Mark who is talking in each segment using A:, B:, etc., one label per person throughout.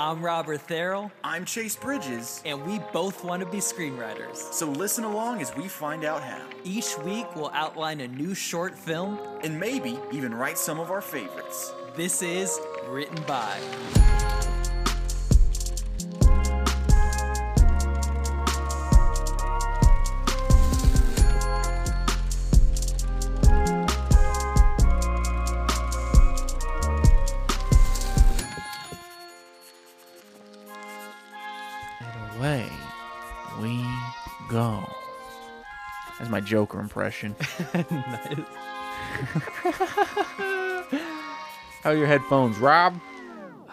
A: I'm Robert Therrell,
B: I'm Chase Bridges,
A: and we both want to be screenwriters.
B: so listen along as we find out how.
A: Each week, we'll outline a new short film.
B: And maybe even write some of our favorites.
A: This is Written By.
C: Joker impression. How are your headphones, Rob?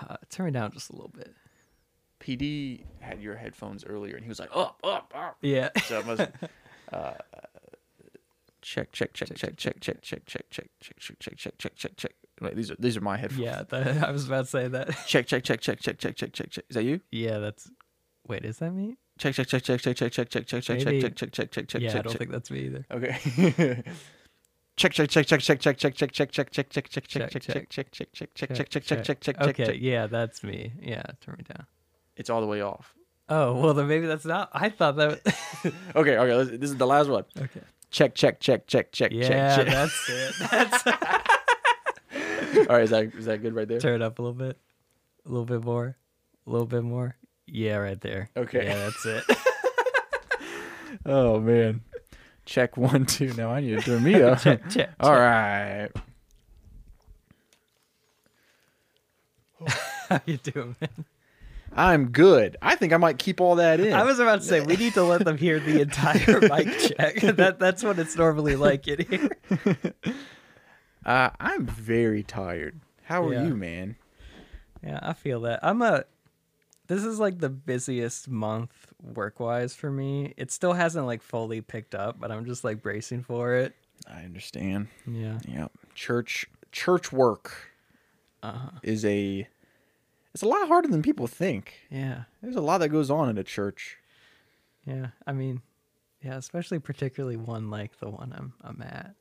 D: Uh, turn me down just a little bit.
C: PD had your headphones earlier, and he was like, "Up, up, up."
D: Yeah.
C: So it must. Uh, check, check, check, check, check, check, check, check, check, check, check, check, check, check, check, check. Wait, these are these are my headphones.
D: yeah, I was about to say that.
C: Check, check, check, check, check, check, check, check, check. Is that you?
D: Yeah, that's. Wait, is that me?
C: Check, check, check, check, check, check, check, check, check, check,
D: Maybe-
C: check, check, check, check, check,
D: yeah, I
C: check,
D: don't
C: check.
D: think that's me either.
C: Okay. Check check check check check check check check check check check check check check check
D: Check,
C: check
D: check.
C: check check check check check check check check check check
D: Okay,
C: check.
D: yeah, that's me. Yeah, turn me down.
C: It's all the way off.
D: Oh, well, then maybe that's not. I thought that.
C: Okay, okay. let's- This is the last one.
D: okay.
C: Check check check check check
D: Yeah,
C: check check.
D: that's it. That's
C: All right, is that is that good right there?
D: turn it up a little bit, a little bit more, a little bit more. Yeah, right there.
C: Okay.
D: Yeah, that's it.
C: Oh man. Check one two. Now I need to turn me up.
D: check, check.
C: All right.
D: How you doing, man?
C: I'm good. I think I might keep all that in.
D: I was about to say we need to let them hear the entire mic check. That that's what it's normally like in here.
C: Uh, I'm very tired. How are
D: Yeah.
C: you, man?
D: Yeah, I feel that. I'm a. This is like the busiest month work wise for me. It still hasn't like fully picked up, but I'm just like bracing for it.
C: I understand.
D: Yeah.
C: Yep. Church church work
D: Uh-huh.
C: is a it's a lot harder than people think.
D: Yeah.
C: There's a lot that goes on in a church.
D: Yeah. I mean, yeah, especially particularly one like the one I'm I'm at.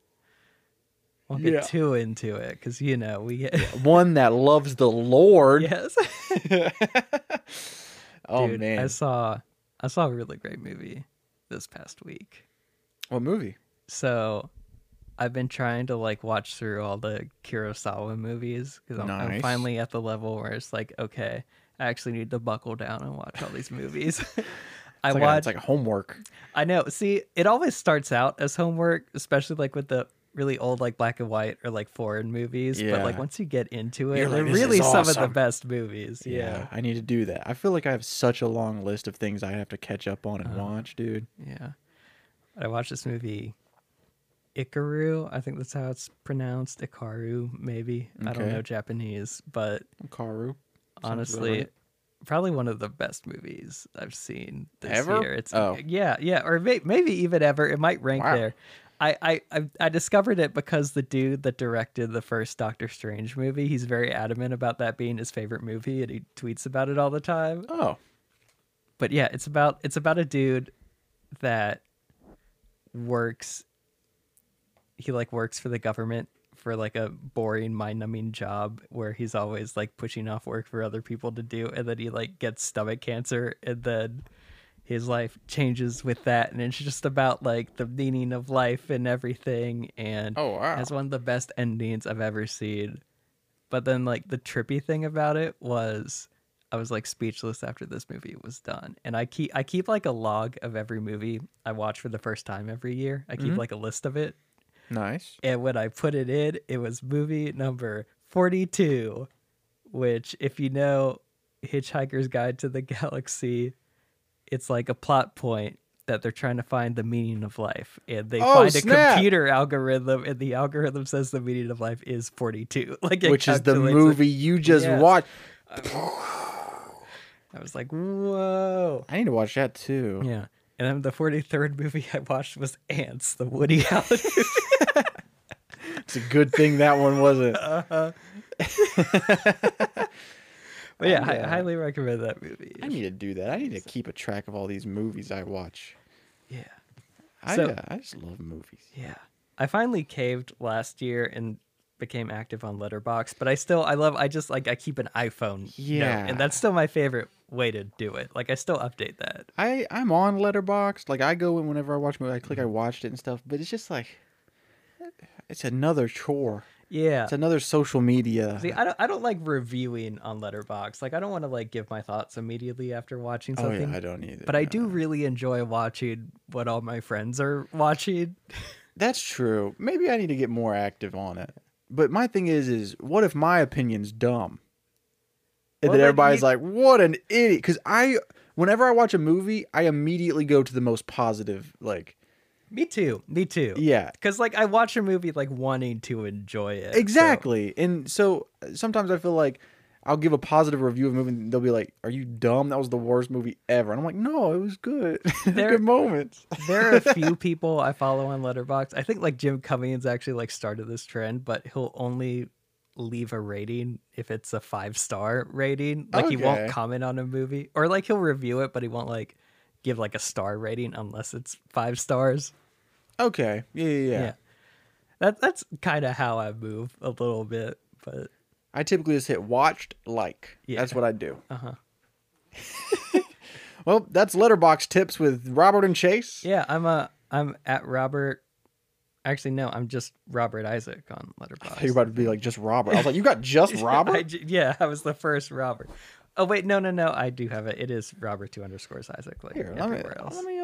D: Won't get
C: Yeah.
D: too into it because you know we get
C: One that loves the Lord.
D: yes.
C: oh
D: Dude,
C: man.
D: I saw I saw a really great movie this past week.
C: What movie?
D: So I've been trying to like watch through all the Kurosawa movies because I'm, I'm finally at the level where it's like, okay, I actually need to buckle down and watch all these movies. I
C: like, a,
D: watch.
C: it's like homework.
D: I know. See, it always starts out as homework, especially like with the really old like black and white or like foreign movies. But like once you get into it,
C: You're like,
D: they're
C: "This is
D: really some of the best movies. Yeah.
C: I need to do that. I feel like I have such a long list of things I have to catch up on and
D: Uh-huh.
C: watch, dude.
D: Yeah. I watched this movie Ikaru. I think that's how it's pronounced. Ikaru, maybe. I don't know Japanese, but
C: Karu.
D: Honestly,
C: right.
D: probably one of the best movies I've seen this
C: Ever?
D: year. It's
C: Oh.
D: yeah, yeah, or may, maybe even ever. It might rank
C: Wow.
D: there. I, I, I discovered it because the dude that directed the first Doctor Strange movie, he's very adamant about that being his favorite movie, and he tweets about it all the time
C: Oh.
D: but yeah, it's about it's about a dude that works he like works for the government for like a boring mind-numbing job where he's always like pushing off work for other people to do and then he like gets stomach cancer and then his life changes with that and it's just about like the meaning of life and everything and
C: Oh, wow.
D: has one of the best endings I've ever seen. But then like the trippy thing about it was I was like speechless after this movie was done. And I keep I keep like a log of every movie I watch for the first time every year. I keep
C: Mm-hmm.
D: like a list of it.
C: Nice.
D: And when I put it in, it was movie number 42, which if you know Hitchhiker's Guide to the Galaxy, it's like a plot point that they're trying to find the meaning of life and they
C: Oh,
D: find a
C: snap.
D: computer algorithm and the algorithm says the meaning of life is 42 like
C: Which is the
D: calculates it.
C: movie you just
D: Yes.
C: watched.
D: i was like whoa
C: I need to watch that too.
D: yeah and then the 43rd movie i watched was Antz the woody allen movie.
C: It's a good thing that one wasn't. Uh-huh.
D: But yeah I,
C: Yeah.
D: highly recommend that movie
C: I need to do that. I need to keep a track of all these movies I watch.
D: yeah
C: I,
D: So-
C: uh, I just love movies.
D: Yeah. I finally caved last year and became active on Letterboxd, but I still I love I just like I keep an iPhone. note,
C: Yeah.
D: and that's still my favorite way to do it. Like I still update that.
C: I I'm on Letterboxd. Like I go in whenever I watch a movie, I click I watched it and stuff. But it's just like it's another chore.
D: Yeah.
C: It's another social media.
D: See, I don't I don't like reviewing on Letterboxd. Like I don't want to like give my thoughts immediately after watching
C: oh
D: something.
C: yeah, I don't either.
D: but I do really enjoy watching what all my friends are watching.
C: That's true. Maybe I need to get more active on it. But my thing is, is what if my opinion's dumb? And
D: Well,
C: then
D: then
C: everybody's
D: you-
C: like, "What an idiot!" Because I, whenever I watch a movie, I immediately go to the most positive. Like,
D: Me too. Me too.
C: yeah,
D: Because like I watch a movie like wanting to enjoy it. so-
C: exactly. And so sometimes I feel like I'll give a positive review of a movie, and they'll be like, "Are you dumb? That was the worst movie ever." And I'm like, "No, it was good.
D: There-
C: good moments."
D: there are a few people I follow on Letterboxd. I think like Jim Cummings actually like started this trend, but he'll only leave a rating if it's a five star rating. Like he won't comment on a movie, or like he'll review it, but he won't like give like a star rating unless it's five stars.
C: Okay, yeah, yeah, yeah.
D: That that's kind of how I move a little bit, but
C: I typically just hit watched like.
D: Yeah.
C: That's what I do.
D: uh huh.
C: Well, that's Letterboxd tips with Robert and Chase.
D: Yeah, I'm a I'm at Robert. Actually, no, I'm just Robert Isaac on Letterboxd.
C: You're about to be like just Robert. I was like, you got just
D: I
C: Robert?
D: yeah, I was the first Robert. Oh wait, no, no, no. I do have it. It is Robert two underscores Isaac. Like
C: Here, let me
D: everywhere else.
C: uh let me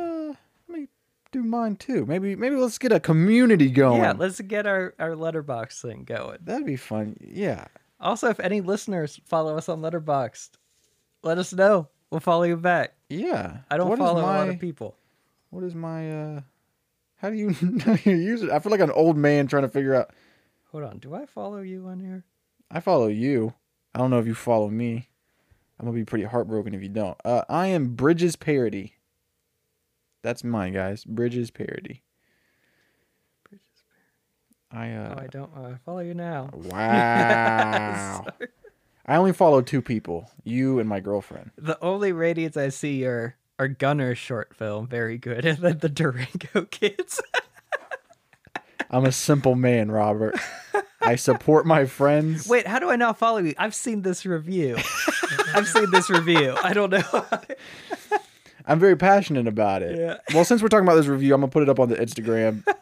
C: do mine too. Maybe maybe let's get a community going.
D: yeah, let's get our our Letterboxd thing going.
C: That'd be fun. Yeah.
D: Also, if any listeners follow us on Letterboxd, let us know. We'll follow you back.
C: Yeah.
D: I don't
C: What
D: follow a lot
C: my-
D: of people.
C: What is my uh how do you how do you use it? I feel like an old man trying to figure out
D: Hold on, do I follow you on here?
C: I follow you. I don't know if you follow me. I'm gonna be pretty heartbroken if you don't. Uh I am Bridges Parody. That's mine, guys. Bridges Parody. Bridges parody. I uh
D: Oh, I don't. I follow you now.
C: Wow. I only follow two people, you and my girlfriend.
D: The only ratings I see are are Gunnar's short film, very good, and then the Durango Kids.
C: I'm a simple man, Robert. I support my friends.
D: Wait, how do I not follow you? I've seen this review. I've seen this review. I don't know.
C: I'm very passionate about it.
D: Yeah.
C: Well, since we're talking about this review, I'm gonna put it up on the Instagram.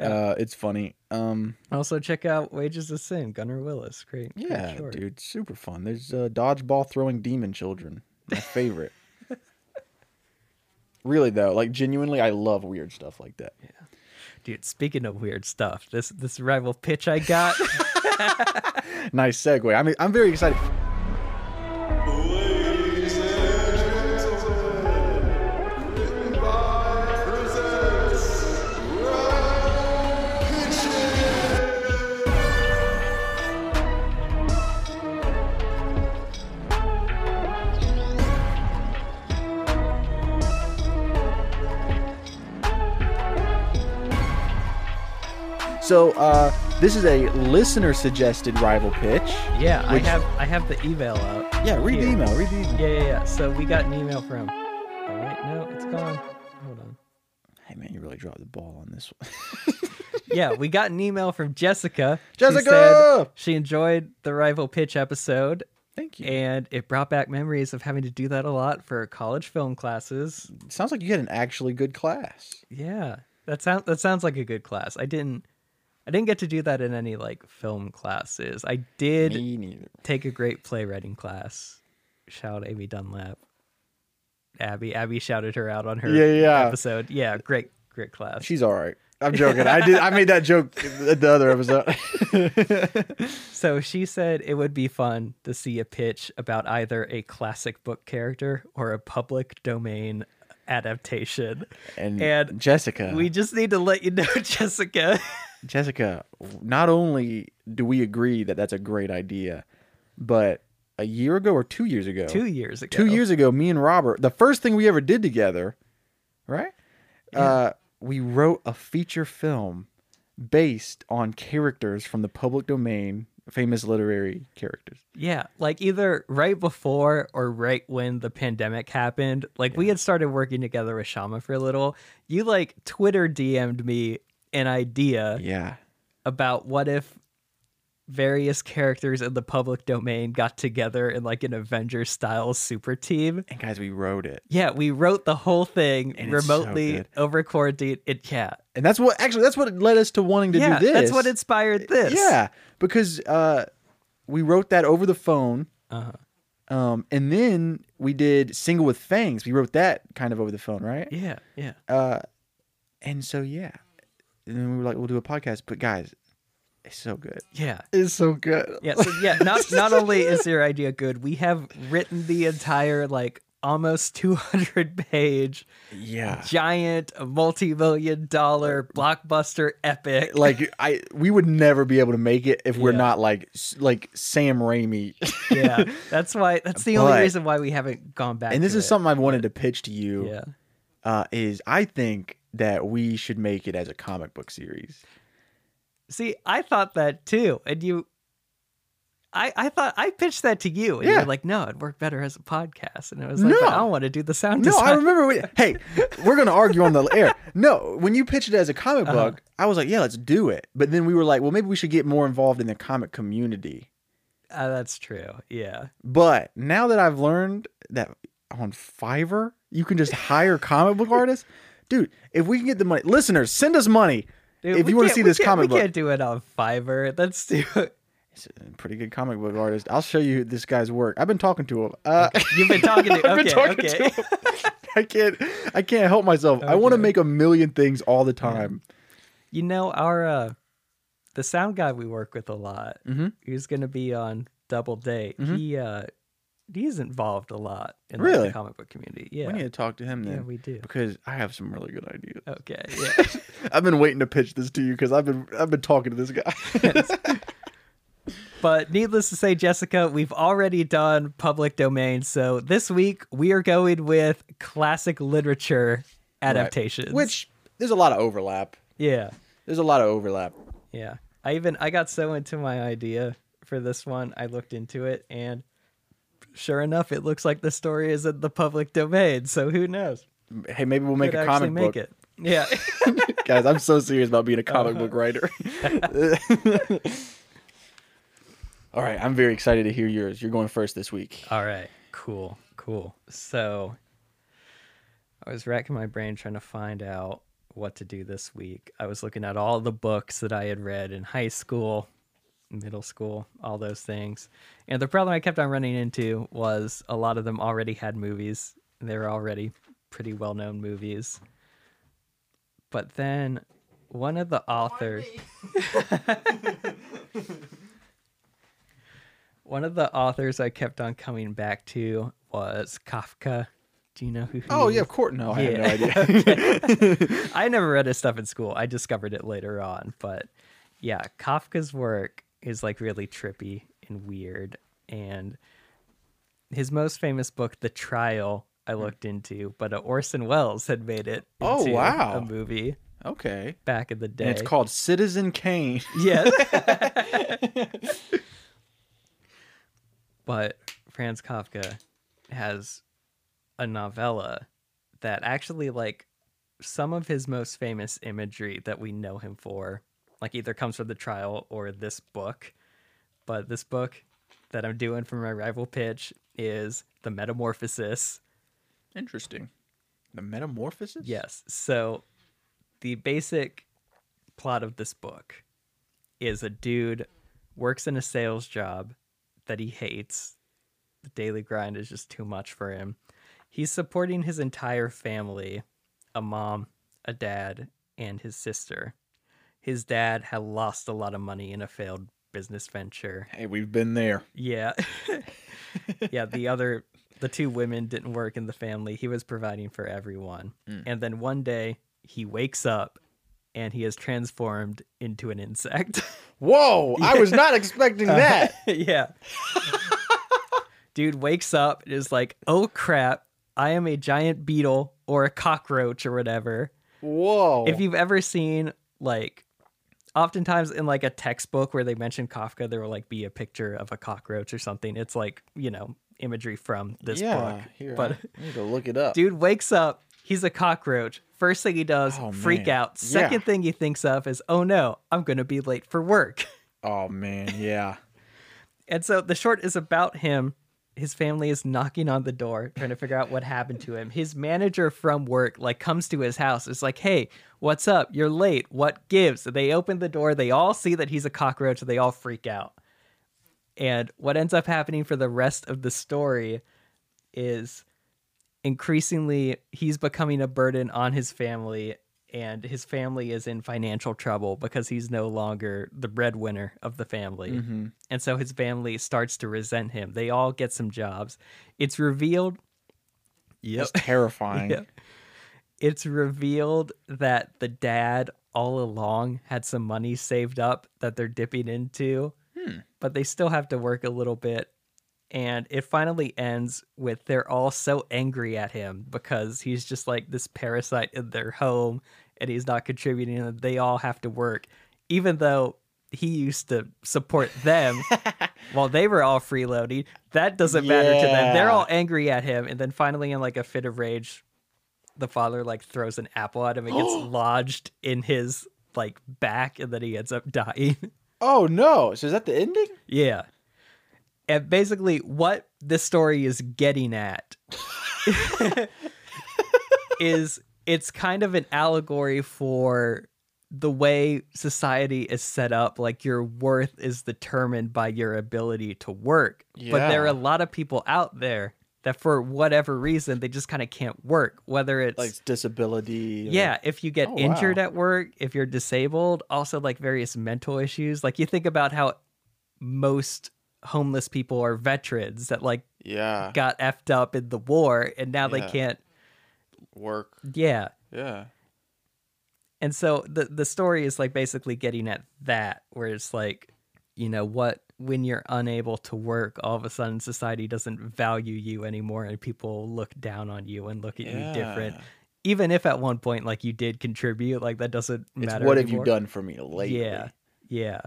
C: Uh, it's funny. Um,
D: also, check out Wages of Sin, Gunnar Willis. Great. great
C: yeah,
D: short.
C: dude, super fun. There's uh, dodgeball throwing demon children. My favorite. really though, like genuinely, I love weird stuff like that. Yeah.
D: Dude, speaking of weird stuff, this this rival pitch I got.
C: Nice segue. I mean, I'm very excited. So, uh, this is a listener suggested rival pitch.
D: yeah, I have I have the email up.
C: Yeah, read the email. Read the email.
D: Yeah, yeah, yeah. So we got an email from. Oh wait, no, it's gone. Hold on.
C: Hey man, you really dropped the ball on this one.
D: Yeah, we got an email from Jessica. She
C: Jessica!
D: said she enjoyed the rival pitch episode,
C: Thank you.
D: and it brought back memories of having to do that a lot for college film classes.
C: Sounds like you had an actually good class.
D: Yeah, that sounds that sounds like a good class. I didn't I didn't get to do that in any like film classes. I did take a great playwriting class. Shout out Amy Dunlap. Abby Abby shouted her out on her
C: Yeah, yeah.
D: episode. Yeah, great great class.
C: She's all right. I'm joking. I did. I made that joke at the other episode.
D: So she said it would be fun to see a pitch about either a classic book character or a public domain adaptation.
C: And,
D: And
C: Jessica,
D: We just need to let you know, Jessica.
C: Jessica, not only do we agree that that's a great idea, but a year ago or two years ago,
D: Two years ago.
C: two years ago, me and Robert, the first thing we ever did together, right? Uh, we wrote a feature film based on characters from the public domain, famous literary characters.
D: Yeah, like either right before or right when the pandemic happened. Like we had started working together with Shama for a little. You like Twitter DM'd me an idea
C: Yeah.
D: about what if various characters in the public domain got together in like an Avengers style super team.
C: And guys, we wrote it.
D: Yeah, we wrote the whole thing
C: And so
D: remotely
C: good.
D: over quarantine. It yeah.
C: And that's what actually that's what led us to wanting to
D: yeah,
C: do this.
D: that's what inspired this.
C: Yeah, because uh, we wrote that over the phone,
D: Uh-huh.
C: um, and then we did "Single with Fangs." We wrote that kind of over the phone, right?
D: Yeah, yeah.
C: Uh, and so yeah, and then we were like, we'll do a podcast. But guys, it's so good.
D: Yeah.
C: It's so good.
D: Yeah, so yeah, not not only is your idea good, we have written the entire like almost 200 page
C: Yeah.
D: giant multi-million dollar blockbuster epic.
C: Like I, we would never be able to make it if we're
D: Yeah.
C: not like like Sam Raimi.
D: yeah. That's why that's the only reason why we haven't gone back.
C: and this
D: to
C: is
D: it.
C: something I've wanted to pitch to you.
D: Yeah.
C: Uh, is I think that we should make it as a comic book series.
D: See, I thought that too. And you I, I thought I pitched that to you, and you
C: Yeah.
D: were like, "No, it'd work better as a podcast." And it was like,
C: No.
D: I don't want to do the sound
C: No,
D: design."
C: I remember. We, hey, we're gonna argue on the air. No, when you pitched it as a comic
D: Uh-huh.
C: book, I was like, yeah, let's do it. But then we were like, well, maybe we should get more involved in the comic community.
D: Uh, that's true. Yeah.
C: But now that I've learned that on Fiverr you can just hire comic book artists, dude. If we can get the money, listeners, send us money
D: Dude,
C: if you want to see this comic
D: we can't do it on Fiverr. Let's do it.
C: He's a pretty good comic book artist. I'll show you this guy's work. I've been talking to him. Uh,
D: You've been talking to
C: I've been talking
D: okay.
C: to him. I can't. I can't help myself. I want to make a million things all the time.
D: You know, our uh the sound guy we work with a lot,
C: Mhm.
D: who's gonna be on Double Date, he uh he's involved a lot in like,
C: Really?
D: the comic book community. Yeah.
C: We need to talk to him then.
D: yeah, we do.
C: because I have some really good ideas.
D: Okay. Yeah.
C: I've been waiting to pitch this to you because I've been I've been talking to this guy.
D: but needless to say, Jessica, we've already done public domain. So this week we are going with classic literature adaptations.
C: Which there's a lot of overlap.
D: yeah.
C: There's a lot of overlap.
D: Yeah. I even I got so into my idea for this one, I looked into it and sure enough it looks like the story is in the public domain, so who knows?
C: Hey, maybe we'll make
D: Could
C: a
D: actually
C: comic
D: make
C: book.
D: it. Yeah.
C: Guys, I'm so serious about being a comic
D: Uh-huh.
C: book writer. All right, I'm very excited to hear yours. You're going first this week.
D: All right. Cool. Cool. So I was racking my brain trying to find out what to do this week. I was looking at all the books that I had read in high school, middle school, all those things. And the problem I kept on running into was a lot of them already had movies. They were already pretty well known movies. But then one of the authors. One of the authors I kept on coming back to was Kafka. Do you know who? he
C: Oh
D: is?
C: yeah, of course. No, I
D: Yeah.
C: have no idea.
D: I never read his stuff in school. I discovered it later on. But yeah, Kafka's work is like really trippy and weird. And his most famous book, The Trial, I looked into, but uh, Orson Welles had made it
C: Oh, wow.
D: a movie
C: okay,
D: back in the day.
C: and it's called Citizen Kane.
D: yes. but Franz Kafka has a novella that actually like some of his most famous imagery that we know him for like either comes from the trial or this book. But this book that I'm doing for my rival pitch is The Metamorphosis.
C: Interesting. The Metamorphosis.
D: Yes. So the basic plot of this book is a dude works in a sales job that he hates. The daily grind is just too much for him. He's supporting his entire family, a mom, a dad, and his sister. His dad had lost a lot of money in a failed business venture.
C: Hey, we've been there.
D: Yeah. yeah, the other the two women didn't work in the family. He was providing for everyone. Hmm. And then one day he wakes up and he is transformed into an insect.
C: Whoa! I was not expecting uh, that.
D: yeah. Dude wakes up and is like, "Oh crap, I am a giant beetle or a cockroach or whatever."
C: Whoa!
D: if you've ever seen like oftentimes in like a textbook where they mention Kafka, there will like be a picture of a cockroach or something. It's like, you know, imagery from this
C: yeah,
D: book.
C: here,
D: but
C: I need to look it up.
D: dude wakes up, he's a cockroach. First thing he does,
C: Oh,
D: freak
C: man.
D: out. Second
C: Yeah.
D: thing he thinks of is, oh no, I'm gonna be late for work.
C: Oh man, yeah.
D: And so the short is about him. His family is knocking on the door, trying to figure out what happened to him. His manager from work like comes to his house. It's like, "Hey, what's up? You're late. What gives?" They open the door. They all see that he's a cockroach. So they all freak out. And what ends up happening for the rest of the story is increasingly he's becoming a burden on his family and his family is in financial trouble because he's no longer the breadwinner of the family. Mm-hmm. And so his family starts to resent him. They all get some jobs. It's revealed
C: It's terrifying.
D: Yeah. It's revealed that the dad all along had some money saved up that they're dipping into, hmm. but they still have to work a little bit. And it finally ends with they're all so angry at him because he's just like this parasite in their home and he's not contributing and they all have to work, even though he used to support them while they were all freeloading. That doesn't matter to them. They're all angry at him. And then finally, in like a fit of rage, the father like throws an apple at him and gets lodged in his like back and then he ends up dying.
C: Oh no! So is that the ending?
D: yeah. And basically what this story is getting at is it's kind of an allegory for the way society is set up like your worth is determined by your ability to work but there are a lot of people out there that for whatever reason they just kind of can't work whether it's
C: Like disability. or-
D: yeah, if you get
C: Oh,
D: injured
C: wow.
D: at work, if you're disabled, also like various mental issues. Like you think about how most homeless people are veterans that like
C: Yeah.
D: got effed up in the war and now they can't
C: Work.
D: yeah.
C: Yeah.
D: And so the the story is like basically getting at that where it's like, you know, what when you're unable to work, all of a sudden society doesn't value you anymore and people look down on you and look at you different. Even if at one point like you did contribute, like that doesn't
C: It's
D: matter.
C: what have you done for me lately?
D: Yeah. Yeah.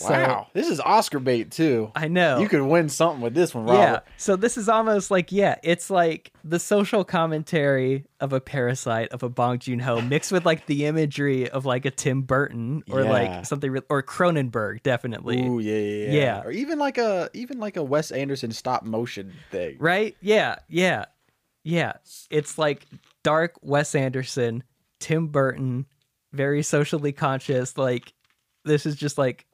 C: Wow. this is Oscar bait too.
D: I know.
C: You could win something with this one, Robert.
D: Yeah. So this is almost like yeah, it's like the social commentary of a parasite of a Bong Joon Ho mixed with like the imagery of like a Tim Burton or
C: Yeah.
D: like something re- or Cronenberg definitely.
C: Ooh, yeah, yeah, yeah,
D: Yeah.
C: Or even like a even like a Wes Anderson stop motion thing.
D: Right? Yeah. Yeah. Yeah. It's like dark Wes Anderson, Tim Burton, very socially conscious like this is just like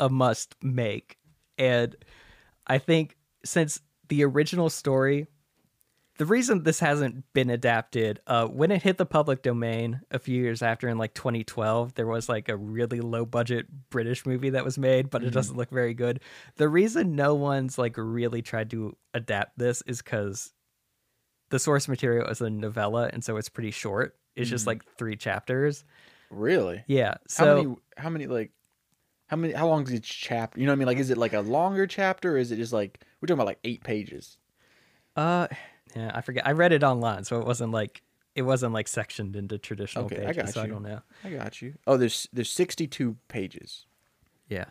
D: a must make. And I think since the original story, the reason this hasn't been adapted, uh, when it hit the public domain a few years after in like 2012, there was like a really low budget British movie that was made, but it doesn't look very good. The reason no one's like really tried to adapt this is because the source material is a novella, and so it's pretty short. It's just like three chapters.
C: Really?
D: Yeah. So
C: how many? How many? Like, how many? How long is each chapter? You know what I mean? Like, is it like a longer chapter? Or is it just like we're talking about like eight pages?
D: Uh, yeah, I forget. I read it online, so it wasn't like it wasn't like sectioned into traditional
C: Okay,
D: pages.
C: I got
D: so I don't know.
C: I got you. Oh, there's there's sixty two pages.
D: Yeah.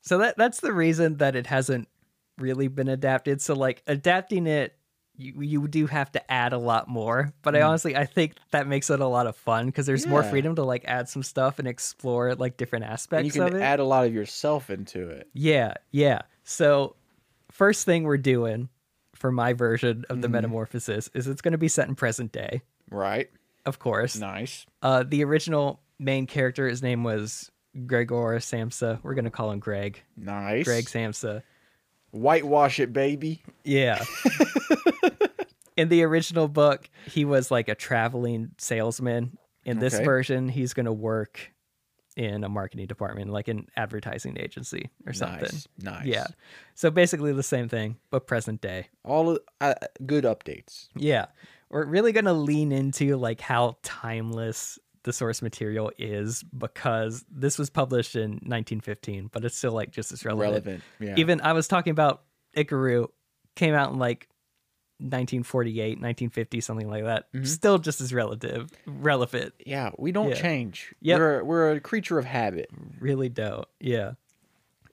D: So that that's the reason that it hasn't really been adapted. So like adapting it, you you do have to add a lot more. But I honestly I think that makes it a lot of fun because there's more
C: Hmm.
D: Freedom to like add some stuff and explore like different aspects.
C: And you can add a lot of yourself into it.
D: Yeah, yeah. So first thing we're doing for my version of the
C: Mm-hmm.
D: metamorphosis is it's going to be set in present day,
C: Right.
D: of course.
C: Nice.
D: Uh, the original main character, his name was Gregor Samsa. We're gonna call him Greg.
C: Nice.
D: Greg Samsa.
C: Whitewash it, baby.
D: Yeah. In the original book, he was like a traveling salesman. In this
C: Okay.
D: version, he's gonna work in a marketing department, like an advertising agency or something.
C: Nice. Nice.
D: Yeah. So basically the same thing, but present day.
C: All uh, good updates.
D: Yeah. We're really going to lean into like how timeless the source material is because this was published in 1915, but it's still like just as relevant.
C: Relevant. Yeah.
D: Even I was talking about Ikaru came out in like 1948, 1950, something like that.
C: Mm-hmm.
D: Still just as relative, relevant.
C: yeah, we don't
D: Yeah.
C: change.
D: Yep.
C: We're we're a creature of habit.
D: really dope. Yeah.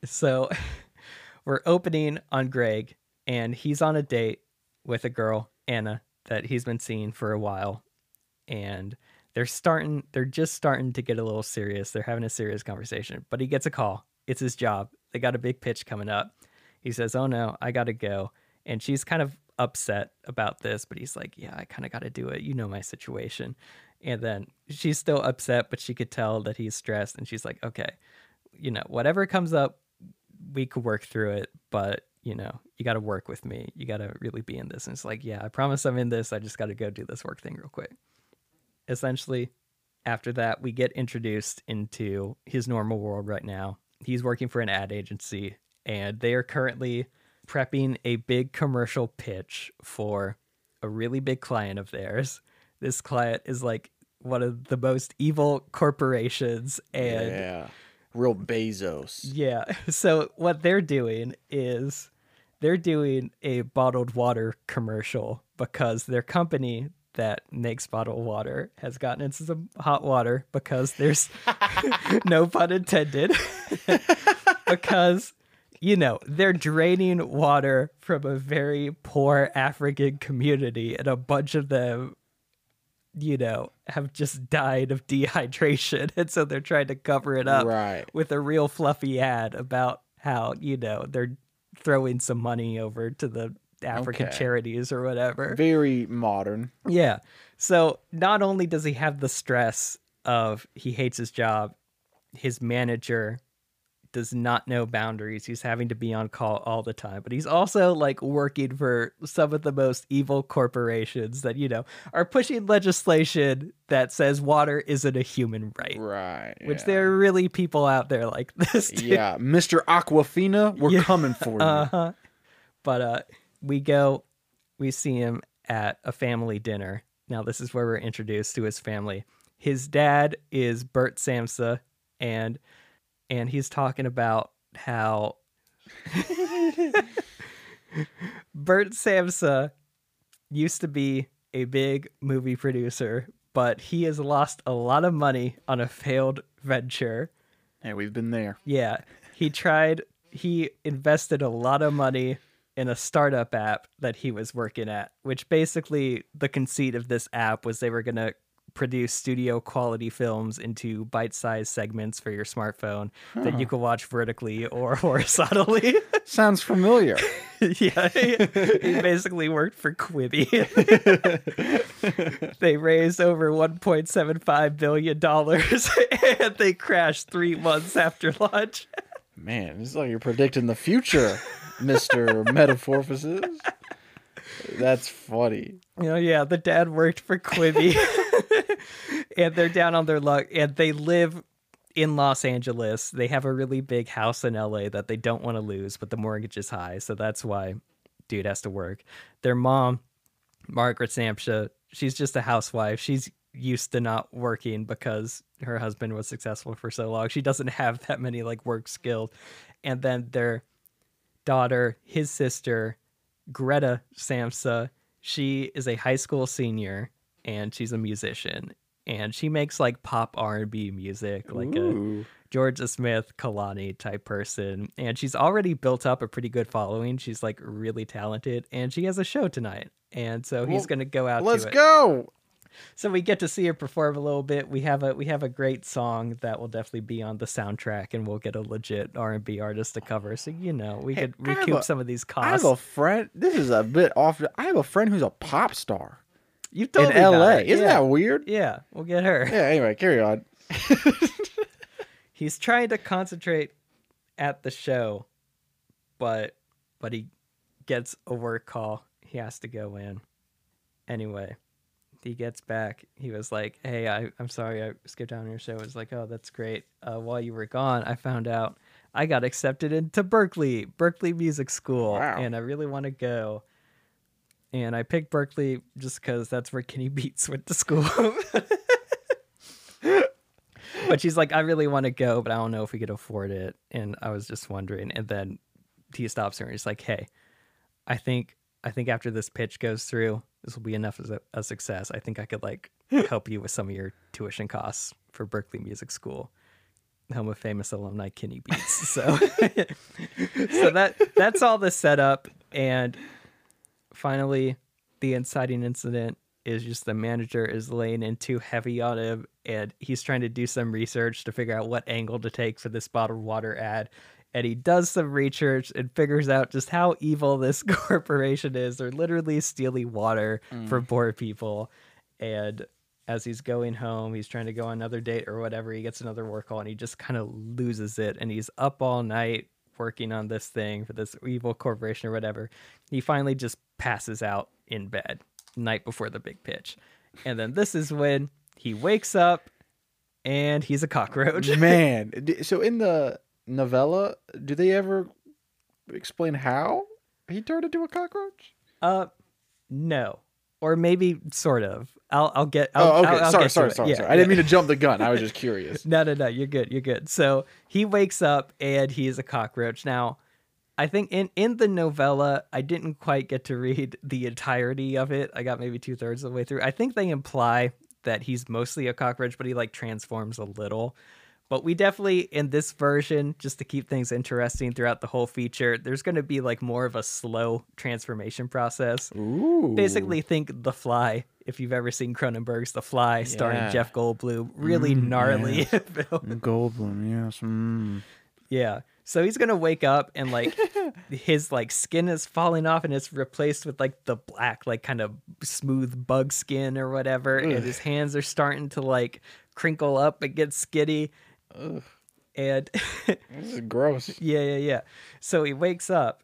D: So we're opening on Greg, and he's on a date with a girl, Anna, that he's been seeing for a while. And they're starting they're just starting to get a little serious. They're having a serious conversation. But he gets a call. It's his job. They got a big pitch coming up. He says, "Oh no, I got to go." And she's kind of upset about this, but he's like, "Yeah, I kind of got to do it. You know my situation." And then she's still upset, but she could tell that he's stressed and she's like, "Okay, you know, whatever comes up, we could work through it, but you know, you got to work with me. You got to really be in this." And it's like, "Yeah, I promise I'm in this. I just got to go do this work thing real quick." Essentially, after that, we get introduced into his normal world right now. He's working for an ad agency and they are currently prepping a big commercial pitch for a really big client of theirs. This client is like one of the most evil corporations and
C: yeah. Real Bezos.
D: yeah. So what they're doing is they're doing a bottled water commercial because their company that makes bottled water has gotten into some hot water because there's no pun intended because you know they're draining water from a very poor african community and a bunch of them you know have just died of dehydration and so they're trying to cover it up
C: Right.
D: with a real fluffy ad about how you know they're throwing some money over to the african
C: Okay.
D: charities or whatever
C: Very modern.
D: yeah. So not only does he have the stress of he hates his job, his manager does not know boundaries. He's having to be on call all the time, but he's also like working for some of the most evil corporations that, you know, are pushing legislation that says water isn't a human right.
C: Right.
D: Which
C: yeah.
D: there are really people out there like this.
C: Yeah, Mr. Aquafina, we're
D: Yeah.
C: coming for you.
D: Uh-huh. But uh we go we see him at a family dinner. Now this is where we're introduced to his family. His dad is Bert Samsa and and he's talking about how Bert Samsa used to be a big movie producer, but he has lost a lot of money on a failed venture.
C: Hey, we've been there.
D: Yeah, he tried. He invested a lot of money in a startup app that he was working at, which basically the conceit of this app was they were going to produce studio quality films into bite-sized segments for your smartphone that you could watch vertically or horizontally.
C: Sounds familiar.
D: yeah, he, basically worked for Quibi. they raised over 1.75 billion dollars and they crashed 3 months after launch.
C: Man, this is like you're predicting the future, Mr. Metamorphosis. That's funny.
D: Know, yeah, the dad worked for Quibi, and they're down on their luck, and they live in Los Angeles. They have a really big house in LA that they don't want to lose, but the mortgage is high, so that's why dude has to work. Their mom, Margaret Samsa, she's just a housewife. She's used to not working because her husband was successful for so long. She doesn't have that many like work skills. And then their daughter, his sister, Greta Samsa, she is a high school senior and she's a musician and she makes like pop R&B music like a Jorja Smith, Kehlani type person. And she's already built up a pretty good following. She's like really talented and she has a show tonight. And so he's
C: Well,
D: going to go out
C: Let's go.
D: So we get to see her perform a little bit. We have a we have a great song that will definitely be on the soundtrack and we'll get a legit R&B artist to cover. So you know, we could recoup
C: a-
D: some of these costs.
C: I have a friend. This is a bit off. I have a friend who's a pop star
D: you told
C: in
D: me
C: L.A. Isn't
D: yeah.
C: that weird?
D: Yeah, we'll get her.
C: Yeah. Anyway, carry on.
D: he's trying to concentrate at the show, but but he gets a work call. He has to go in. Anyway, he gets back. He was like, "Hey, I, I'm sorry I skipped out on your show." It's like, "Oh, that's great." Uh, while you were gone, I found out I got accepted into Berklee, Berklee Music School,
C: Wow.
D: and I really want to go. And I picked Berklee just because that's where Kenny Beats went to school. but she's like, I really want to go, but I don't know if we could afford it. And I was just wondering. And then he stops her and he's like, Hey, I think I think after this pitch goes through, this will be enough as a, a success. I think I could like help you with some of your tuition costs for Berklee Music School. Home of famous alumni Kenny Beats. So so that that's all the setup and finally the inciting incident is just the manager is laying in too heavy on him and he's trying to do some research to figure out what angle to take for this bottled water ad. And he does some research and figures out just how evil this corporation is. They're literally stealing water mm. from poor people. And as he's going home he's trying to go on another date or whatever he gets another work call and he just kind of loses it. And he's up all night working on this thing for this evil corporation or whatever he finally just passes out in bed night before the big pitch. And then this is when he wakes up and he's a cockroach.
C: Man, so in the novella, do they ever explain how he turned into a cockroach?
D: uh no or maybe sort of i'll i'll get I'll,
C: oh, okay.
D: I'll- I'll
C: sorry,
D: get
C: sorry, sorry,
D: Yeah,
C: sorry. I didn't mean to jump the gun. I was just curious.
D: No, no, no. You're good. You're good. So he wakes up and he is a cockroach. Now, I think in in the novella, I didn't quite get to read the entirety of it. I got maybe two thirds of the way through. I think they imply that he's mostly a cockroach, but he like transforms a little. But we definitely in this version, just to keep things interesting throughout the whole feature, there's going to be like more of a slow transformation process.
C: Ooh.
D: Basically, think The Fly. If you've ever seen Cronenberg's The Fly, starring
C: Yeah.
D: Jeff Goldblum, really gnarly film.
C: Goldblum, yes. Mm.
D: Yeah. So he's gonna wake up and like his like skin is falling off and it's replaced with like the black, like kind of smooth bug skin or whatever. And his hands are starting to like crinkle up and get skitty. And
C: This is gross.
D: yeah, yeah, yeah. So he wakes up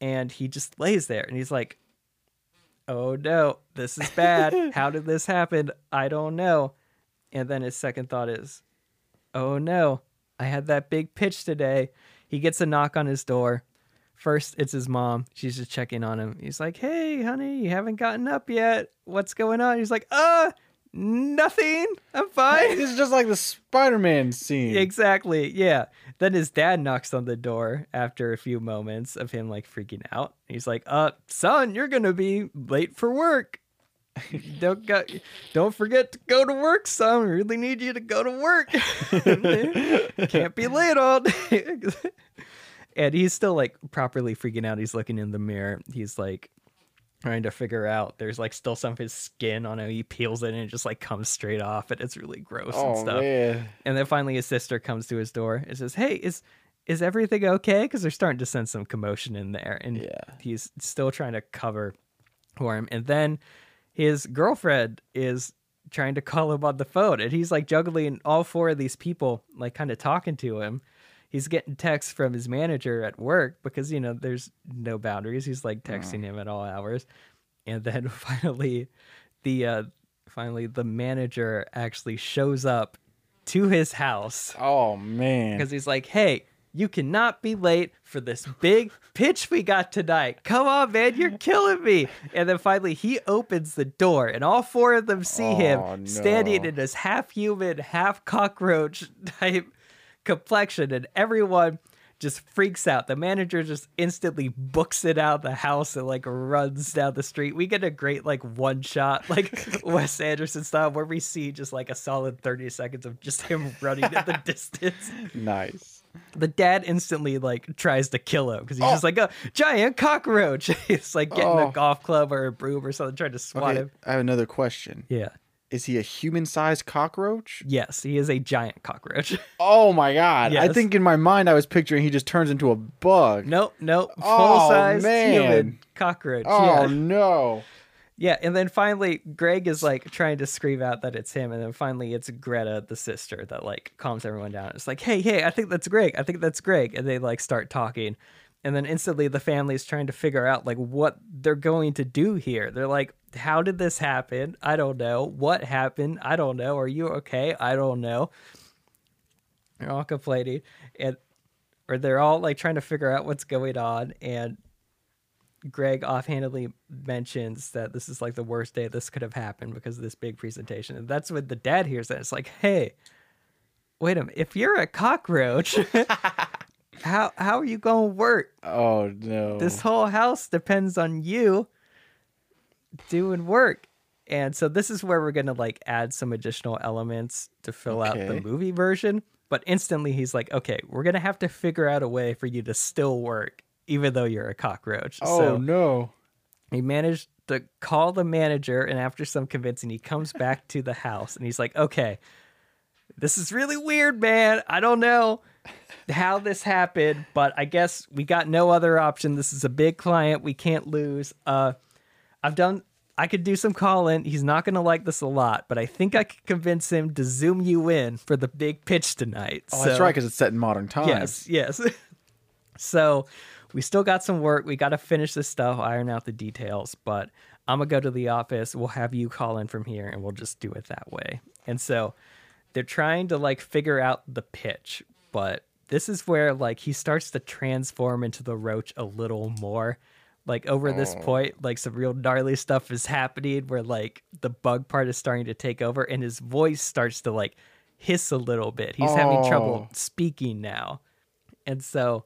D: and he just lays there and he's like, Oh no, this is bad. How did this happen? I don't know. And then his second thought is, Oh no, I had that big pitch today. He gets a knock on his door. First, it's his mom. She's just checking on him. He's like, Hey, honey, you haven't gotten up yet. What's going on? He's like, Uh, nothing. I'm fine.
C: This is just like the Spider-Man scene.
D: Exactly. Yeah. Then his dad knocks on the door after a few moments of him like freaking out. He's like, "Uh, son, you're gonna be late for work. don't go, don't forget to go to work, son. We really need you to go to work. Can't be late all day." and he's still like properly freaking out. He's looking in the mirror. He's like trying to figure out. There's like still some of his skin on him. He peels it and it just like comes straight off, and it's really gross and
C: Oh
D: stuff.
C: man.
D: And then finally, his sister comes to his door and says, "Hey, is is everything okay?" Because they're starting to sense some commotion in there, and
C: Yeah.
D: he's still trying to cover for him. And then his girlfriend is trying to call him on the phone, and he's like juggling all four of these people, like kind of talking to him. He's getting texts from his manager at work because you know there's no boundaries. He's like texting him at all hours, and then finally, the uh, finally the manager actually shows up to his house
C: Oh man.
D: because he's like, "Hey, you cannot be late for this big pitch we got tonight. Come on, man, you're killing me." And then finally, he opens the door, and all four of them see
C: Oh,
D: him standing
C: no.
D: in this half human, half cockroach type complexion, and everyone. Just freaks out. The manager just instantly books it out of the house and like runs down the street. We get a great like one shot, like Wes Anderson style, where we see just like a solid 30 seconds of just him running in the distance
C: nice.
D: the dad instantly like tries to kill him because he's just oh. like a giant cockroach. he's like getting
C: Oh.
D: a golf club or a broom or something, trying to swat
C: Okay,
D: him.
C: I have another question.
D: Yeah.
C: Is he a human-sized cockroach?
D: Yes, he is a giant cockroach.
C: Oh my god. I think in my mind I was picturing he just turns into a bug.
D: nope, nope.
C: Oh,
D: Full size
C: man.
D: human cockroach.
C: Oh
D: yeah.
C: no.
D: Yeah, and then finally Greg is like trying to scream out that it's him, and then finally it's Greta, the sister, that like calms everyone down. It's like, hey, hey, I think that's Greg. I think that's Greg. And they like start talking. And then instantly the family's trying to figure out like what they're going to do here. They're like, How did this happen? I don't know. What happened? I don't know. Are you okay? I don't know. They're all complaining and or they're all like trying to figure out what's going on and Greg offhandedly mentions that this is like the worst day this could have happened because of this big presentation. And that's when the dad hears that. It's like, hey, wait a minute. If you're a cockroach, how how are you gonna work?
C: Oh no.
D: This whole house depends on you doing work. And so this is where we're gonna like add some additional elements to fill out the movie version. But instantly he's like, okay, we're gonna have to figure out a way for you to still work, even though you're a cockroach.
C: Oh
D: so
C: no.
D: he managed to call the manager, and after some convincing, he comes back to the house and he's like, "Okay, this is really weird, man. I don't know how this happened, but I guess we got no other option. This is a big client. We can't lose. Uh, I've done. I could do some call in. He's not going to like this a lot, but I think I could convince him to zoom you in for the big pitch tonight.
C: Oh, that's right, because it's set in modern times.
D: Yes, yes. so we still got some work. We got to finish this stuff, iron out the details, but I'm going to go to the office. We'll have you call in from here and we'll just do it that way. And so they're trying to like figure out the pitch, but this is where like he starts to transform into the roach a little more. Like over this oh. point, like some real gnarly stuff is happening where like the bug part is starting to take over and his voice starts to like hiss a little bit. He's having trouble
C: Oh.
D: speaking now. And so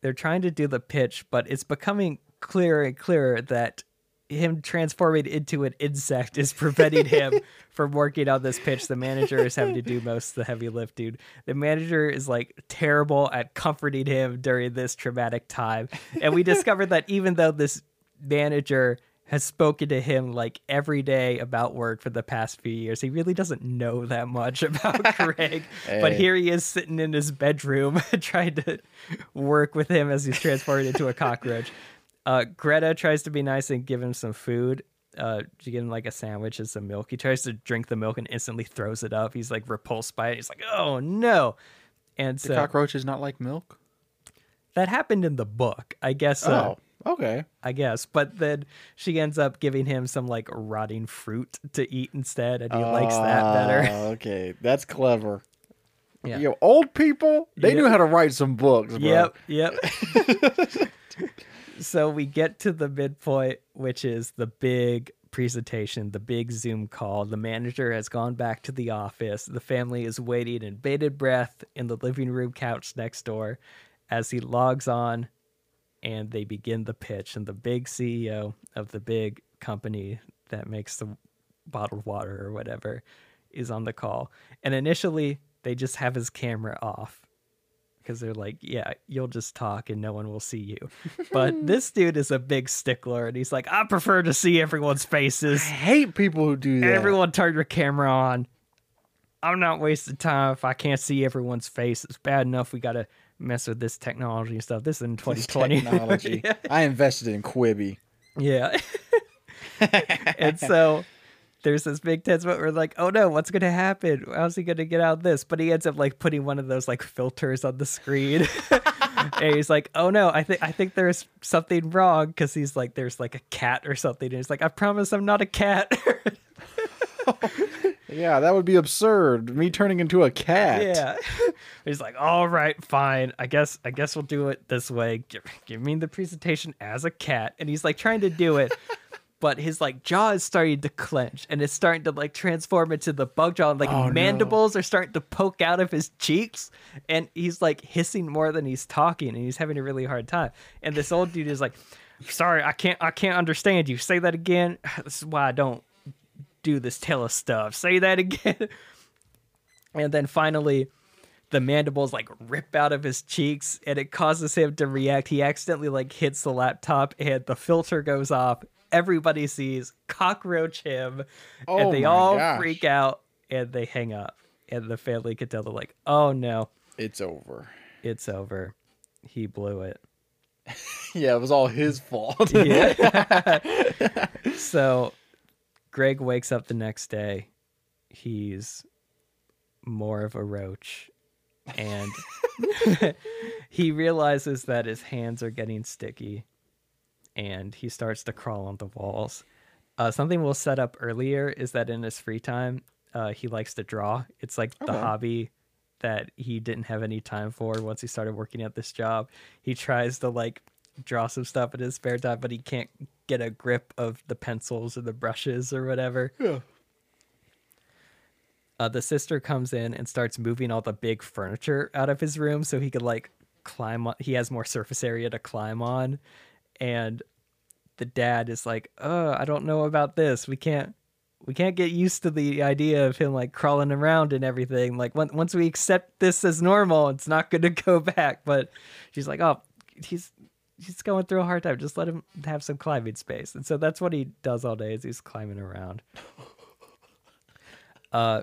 D: they're trying to do the pitch, but it's becoming clearer and clearer that him transforming into an insect is preventing him from working on this pitch. The manager is having to do most of the heavy lift, dude. The manager is like terrible at comforting him during this traumatic time. And we discovered that even though this manager has spoken to him like every day about work for the past few years. He really doesn't know that much about Greg, but here he is sitting in his bedroom trying to work with him as he's transformed into a cockroach. Uh, Greta tries to be nice and give him some food. Uh, she gives him like a sandwich and some milk. He tries to drink the milk and instantly throws it up. He's like repulsed by it. He's like, "Oh no!" And
C: The
D: so
C: cockroach is not like milk.
D: that happened in the book, I guess. Uh,
C: Oh, okay.
D: I guess. But then she ends up giving him some like rotting fruit to eat instead, and he likes that better.
C: Ah, okay, that's clever.
D: Yeah.
C: Yo, old people, they knew how to write some books, bro.
D: Yep, yep. so we get to the midpoint, which is the big presentation, the big Zoom call. The manager has gone back to the office. The family is waiting in bated breath in the living room couch next door as he logs on and they begin the pitch. And the big CEO of the big company that makes the bottled water or whatever is on the call. And initially, they just have his camera off because they're like, yeah, you'll just talk and no one will see you. But this dude is a big stickler and he's like, I prefer to see everyone's
C: I
D: faces.
C: hate people who do that.
D: Everyone turn your camera on. I'm not wasting time if I can't see everyone's face. It's bad enough we got to mess with this technology and stuff. This is in
C: This
D: 2020.
C: technology.
D: yeah.
C: I invested in Quibi.
D: Yeah. and so there's this big tense moment where like, oh no, what's gonna happen? How's he gonna get out of this? But he ends up like putting one of those like filters on the screen. and he's like, oh no, I think I think there's something wrong because he's like, there's like a cat or something. And he's like, I promise I'm not a cat.
C: Yeah, that would be absurd. Me turning into a cat.
D: yeah. he's like, all right, fine. I guess I guess we'll do it this way. Give, give me the presentation as a cat. And he's like trying to do it. But his like jaw is starting to clench and it's starting to like transform into the bug jaw and like
C: Oh, no.
D: mandibles are starting to poke out of his cheeks and he's like hissing more than he's talking and he's having a really hard time. And this old dude is like, Sorry, I can't I can't understand you. Say that again. This is why I don't do this tele stuff. Say that again. And then finally, the mandibles like rip out of his cheeks and it causes him to react. He accidentally like hits the laptop and the filter goes off. Everybody sees cockroach him
C: Oh
D: and they all
C: gosh.
D: freak out and they hang up. And the family can tell they're like, oh no,
C: It's over.
D: it's over. He blew it.
C: Yeah, it was all his fault.
D: Yeah. so Greg wakes up the next day. He's more of a roach. And he realizes that his hands are getting sticky and he starts to crawl on the walls. Uh, something we'll set up earlier is that in his free time, uh, he likes to draw. It's like the hobby that he didn't have any time for once he started working at this job. He tries to like draw some stuff in his spare time, but he can't get a grip of the pencils or the brushes or whatever.
C: Yeah.
D: Uh, the sister comes in and starts moving all the big furniture out of his room so he could like climb on. He has more surface area to climb on, and the dad is like, "Oh, I don't know about this. We can't." We can't get used to the idea of him like crawling around and everything. Like once once we accept this as normal, it's not going to go back. But she's like, "Oh, he's he's going through a hard time. Just let him have some climbing space. And so that's what he does all day is he's climbing around. Uh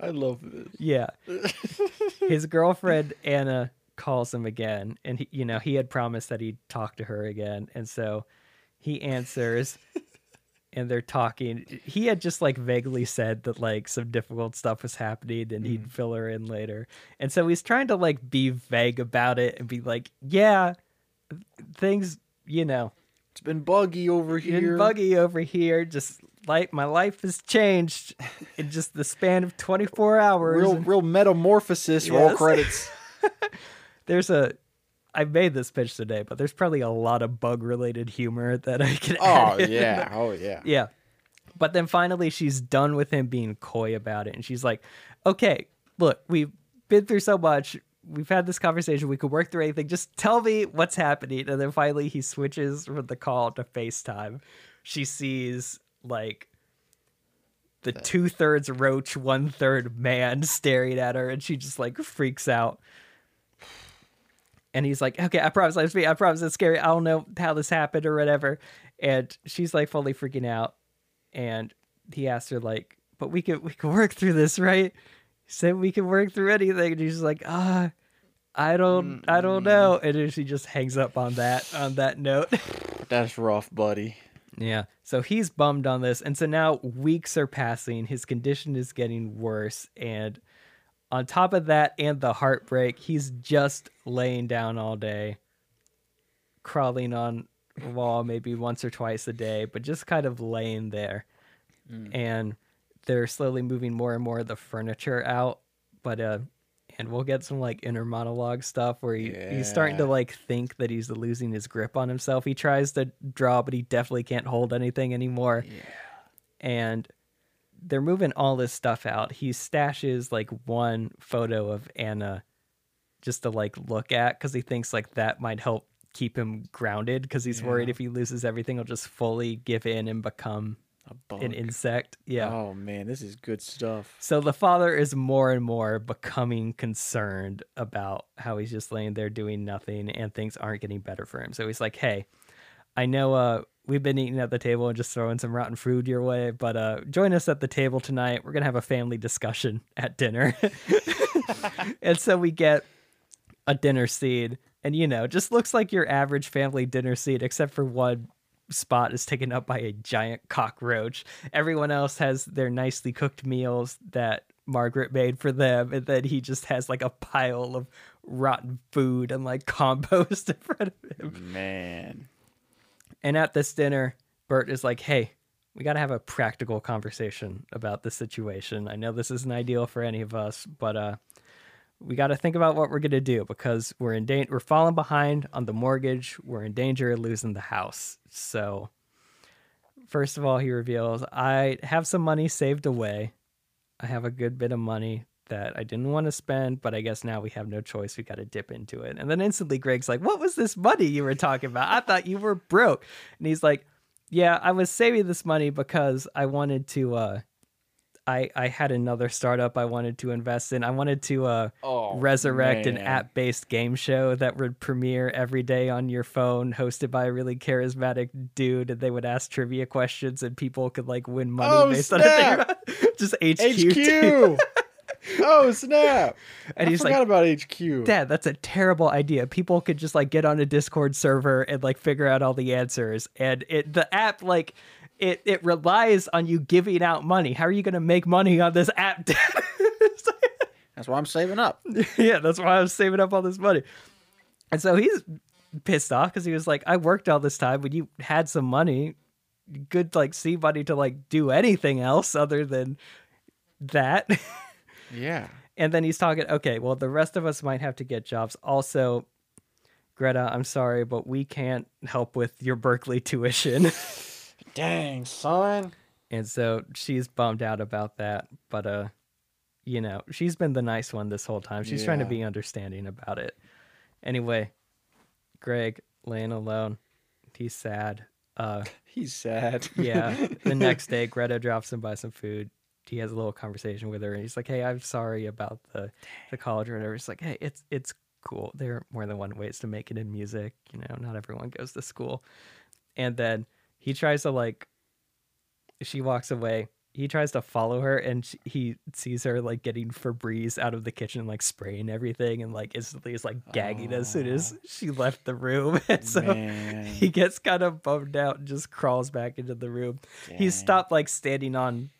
C: I love this.
D: yeah. His girlfriend Anna calls him again and he, you know, he had promised that he'd talk to her again. And so he answers and they're talking. He had just like vaguely said that like some difficult stuff was happening and he'd mm-hmm. fill her in later. And so he's trying to like be vague about it and be like, "Yeah, things, you know,
C: It's been buggy over
D: been
C: here.
D: buggy over here. Just like my life has changed in just the span of 24 hours."
C: Real,
D: And
C: real metamorphosis. Roll credits.
D: there's a I made this pitch today, but there's probably a lot of bug related humor that I can
C: Oh yeah. Oh yeah.
D: Yeah. But then finally she's done with him being coy about it. And she's like, okay, look, we've been through so much. We've had this conversation. We could work through anything. Just tell me what's happening. And then finally he switches from the call to FaceTime. She sees like the two thirds roach, one third man staring at her, and she just like freaks out. And he's like, "Okay, I promise, it's me. I promise, it's scary. I don't know how this happened or whatever." And she's like fully freaking out. And he asks her like, "But we could we could work through this, right?" He said we can work through anything. And she's like, "Ah, I don't, I don't know." And then she just hangs up on that on that note.
C: That's rough, buddy.
D: Yeah. So he's bummed on this. And so now weeks are passing. His condition is getting worse. And on top of that and the heartbreak, he's just laying down all day, crawling on a wall maybe once or twice a day, but just kind of laying there. And they're slowly moving more and more of the furniture out. But, uh, and we'll get some like inner monologue stuff where he, he's starting to like think that he's losing his grip on himself. He tries to draw, but he definitely can't hold anything anymore. Yeah. And they're moving all this stuff out. He stashes like one photo of Anna just to like look at because he thinks like that might help keep him grounded because he's worried if he loses everything, he'll just fully give in and become
C: A
D: an insect. Yeah.
C: Oh man, this is good stuff.
D: So the father is more and more becoming concerned about how he's just laying there doing nothing and things aren't getting better for him. So he's like, "Hey, I know uh we've been eating at the table and just throwing some rotten food your way, but uh join us at the table tonight. We're to have a family discussion at dinner." and so we get a dinner scene and you know, just looks like your average family dinner scene except for one spot is taken up by a giant cockroach. Everyone else has their nicely cooked meals that Margaret made for them, and then he just has like a pile of rotten food and like compost in front of him.
C: Man.
D: And at this dinner, Bert is like, "Hey, we got to have a practical conversation about this situation. I know this isn't ideal for any of us, but uh we got to think about what we're going to do because we're in danger we're falling behind on the mortgage. We're in danger of losing the house. So first of all, he reveals, "I have some money saved away. I have a good bit of money that I didn't want to spend, but I guess now we have no choice. We got to dip into it. And then instantly Greg's like, What was this money you were talking about? I thought you were broke. And he's like, Yeah, I was saving this money because I wanted to, uh, I, I had another startup I wanted to invest in. I wanted to uh,
C: Oh,
D: resurrect an app based game show that would premiere every day on your phone, hosted by a really charismatic dude. And they would ask trivia questions and people could like win money
C: Oh,
D: based
C: snap.
D: on it. Just HQ.
C: HQ. oh snap!
D: And
C: I
D: he's
C: forgot
D: like,
C: about HQ.
D: Dad, that's a terrible idea. People could just like get on a Discord server and like figure out all the answers. And it the app like it it relies on you giving out money. How are you gonna make money on this app, Dad?
C: That's why I'm saving up.
D: yeah, that's why I'm saving up all this money. And so he's pissed off because he was like, I worked all this time when you had some money. Good like see money to like do anything else other than that.
C: Yeah.
D: And then he's talking, okay, well, the rest of us might have to get jobs. Also, Greta, I'm sorry, but we can't help with your Berklee tuition.
C: Dang, son.
D: and so she's bummed out about that. But, uh, you know, she's been the nice one this whole time. She's trying to be understanding about it. Anyway, Greg laying alone. He's sad. Uh,
C: He's sad.
D: yeah. The next day, Greta drops him by some food. He has a little conversation with her, and he's like, "Hey, I'm sorry about the the college or whatever." He's like, "Hey, it's it's cool. There are more than one ways to make it in music. You know, not everyone goes to school. And then he tries to like, she walks away. He tries to follow her, and sh he sees her like getting Febreze out of the kitchen, like spraying everything, and like instantly is like gagging as soon as she left the room. And so
C: Man.
D: he gets kind of bummed out and just crawls back into the room. He's
C: Dang.
D: stopped like standing on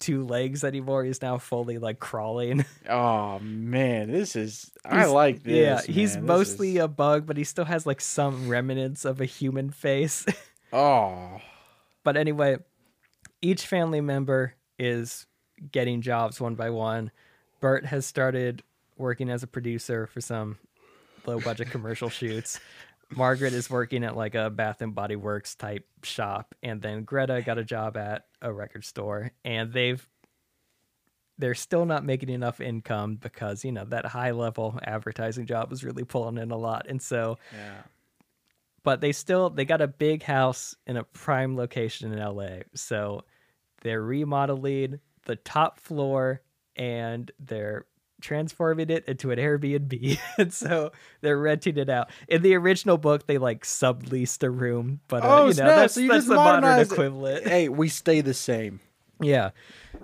D: two legs anymore. He's now fully like crawling.
C: Oh man, this is. I like this.
D: Yeah, he's.
C: This
D: mostly
C: is-
D: a bug, but he still has like some remnants of a human face.
C: Oh,
D: but anyway, each family member is getting jobs one by one. Bert has started working as a producer for some low budget commercial shoots. Margaret is working at like a Bath and Body Works type shop, and then Greta got a job at a record store, and they've they're still not making enough income because you know that high level advertising job was really pulling in a lot, and so
C: yeah.
D: but they still they got a big house in a prime location in LA. So they're remodeling the top floor and they're transforming it into an Airbnb. and so they're renting it out. In the original book, they like subleased a room, but uh,
C: Oh,
D: you know that's,
C: so you
D: that's the modern
C: modernized it.
D: equivalent.
C: Hey, we stay the same.
D: Yeah.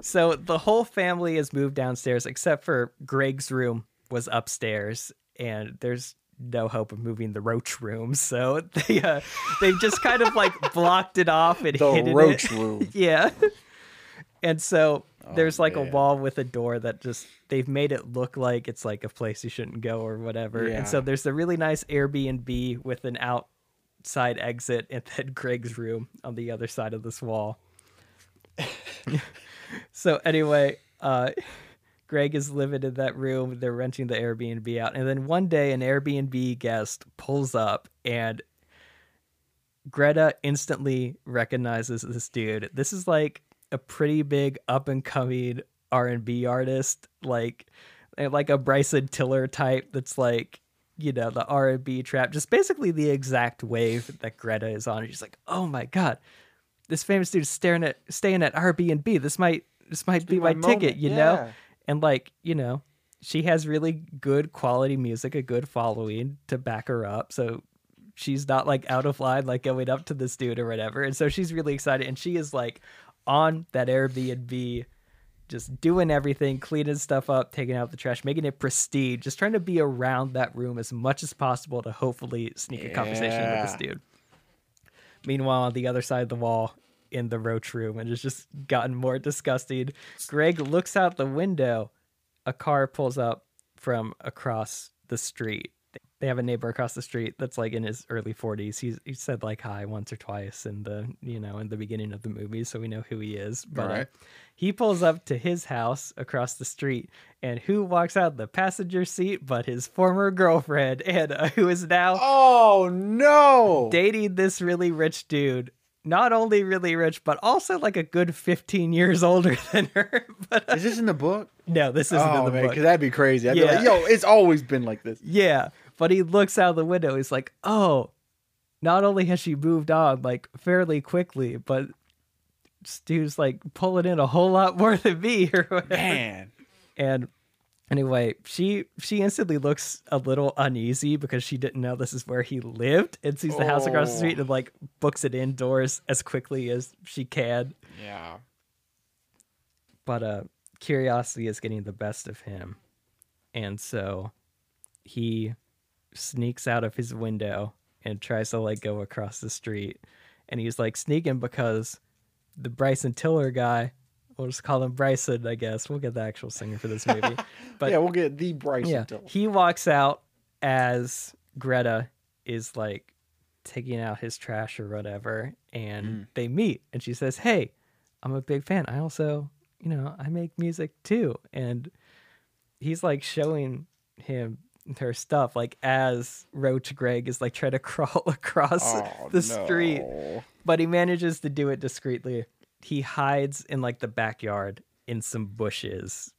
D: So the whole family has moved downstairs except for Greg's room was upstairs and there's no hope of moving the roach room. So they uh, they've just kind of like blocked it off and
C: The
D: hidden
C: roach
D: it.
C: room.
D: yeah. And so there's like a wall with a door that just they've made it look like it's like a place you shouldn't go or whatever.
C: Yeah.
D: And so there's a really nice Airbnb with an outside exit and then Greg's room on the other side of this wall. so anyway, uh Greg is living in that room. They're renting the Airbnb out. And then one day an Airbnb guest pulls up and Greta instantly recognizes this dude. This is like a pretty big up and coming R&B artist, like like a Bryson Tiller type that's like, you know, the R&B trap, just basically the exact wave that Greta is on. She's like, "Oh my god. This famous dude's staring at staying at Airbnb. This might this might be,
C: be
D: my,
C: my
D: ticket,
C: moment."
D: you know?" And like, you know, she has really good quality music, a good following to back her up. So she's not like out of line, like going up to this dude or whatever. And so she's really excited. And she is like on that Airbnb, just doing everything, cleaning stuff up, taking out the trash, making it pristine, just trying to be around that room as much as possible to hopefully sneak a conversation with this dude. Meanwhile, on the other side of the wall, in the roach room, and it's just gotten more disgusting. Greg looks out the window. A car pulls up from across the street. They have a neighbor across the street that's like in his early 40s. He's he said like hi once or twice in the you know in the beginning of the movie, so we know who he is. But uh, he pulls up to his house across the street, and who walks out the passenger seat but his former girlfriend, Anna, who is now
C: Oh no!
D: dating this really rich dude. Not only really rich, but also like a good 15 years older than her. But uh,
C: Is this in the book?
D: no, this isn't
C: oh
D: in the
C: man,
D: book.
C: because that'd be crazy. I'd
D: Yeah.
C: be like, yo, it's always been like this.
D: Yeah, but he looks out the window. He's like, oh, not only has she moved on like fairly quickly, but dude's like pulling in a whole lot more than me or whatever.
C: Man,
D: And anyway, she she instantly looks a little uneasy because she didn't know this is where he lived and sees the house across the street and like books it indoors as quickly as she can.
C: yeah.
D: But uh curiosity is getting the best of him. And so he sneaks out of his window and tries to like go across the street. And he's like sneaking because the Bryson Tiller guy, we'll just call him Bryson, I guess. We'll get the actual singer for this movie. But
C: yeah, we'll get the Bryson
D: yeah,
C: Tiller.
D: he walks out as Greta is like taking out his trash or whatever, and
C: Mm.
D: they meet, and she says, "Hey, I'm a big fan. I also, you know, I make music too." And he's like showing him her stuff, like as Roach Greg is like trying to crawl across
C: Oh,
D: the street but he manages to do it discreetly. He hides in like the backyard in some bushes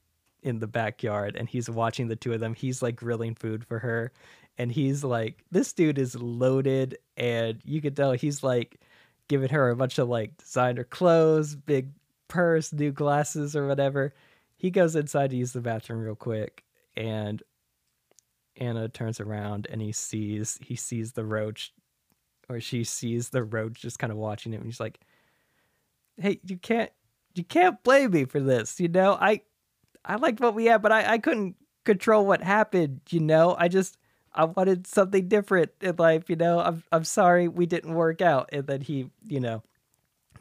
D: in the backyard and he's watching the two of them. He's like grilling food for her and he's like this dude is loaded and you could tell he's like giving her a bunch of like designer clothes, big purse, new glasses or whatever. He goes inside to use the bathroom real quick and Anna turns around and he sees he sees the roach or she sees the roach just kind of watching him and he's like, Hey, you can't you can't blame me for this, you know? I I liked what we had, but I, I couldn't control what happened, you know? I just I wanted something different in life, you know. I'm I'm sorry we didn't work out. And then he, you know,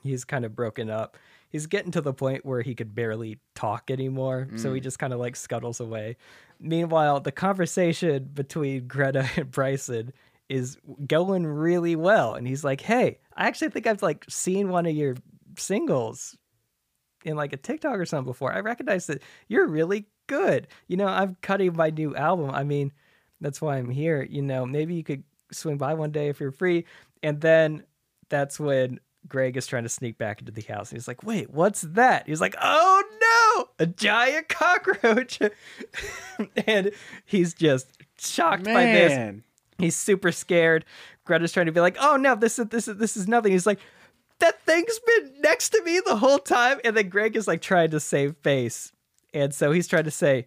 D: he's kind of broken up. He's getting to the point where he could barely talk anymore. So he mm. just kind of like scuttles away. Meanwhile, the conversation between Greta and Bryson is going really well. And he's like, Hey, I actually think I've like seen one of your singles in like a TikTok or something before. I recognize that you're really good. You know, I'm cutting my new album. I mean, that's why I'm here. You know, maybe you could swing by one day if you're free. And then that's when Greg is trying to sneak back into the house. And he's like, wait, what's that? He's like, oh no, a giant cockroach. and he's just shocked by this. He's super scared. Greta's trying to be like, "Oh no, this is this is this is nothing." He's like, "That thing's been next to me the whole time." And then Greg is like trying to save face, and so he's trying to say,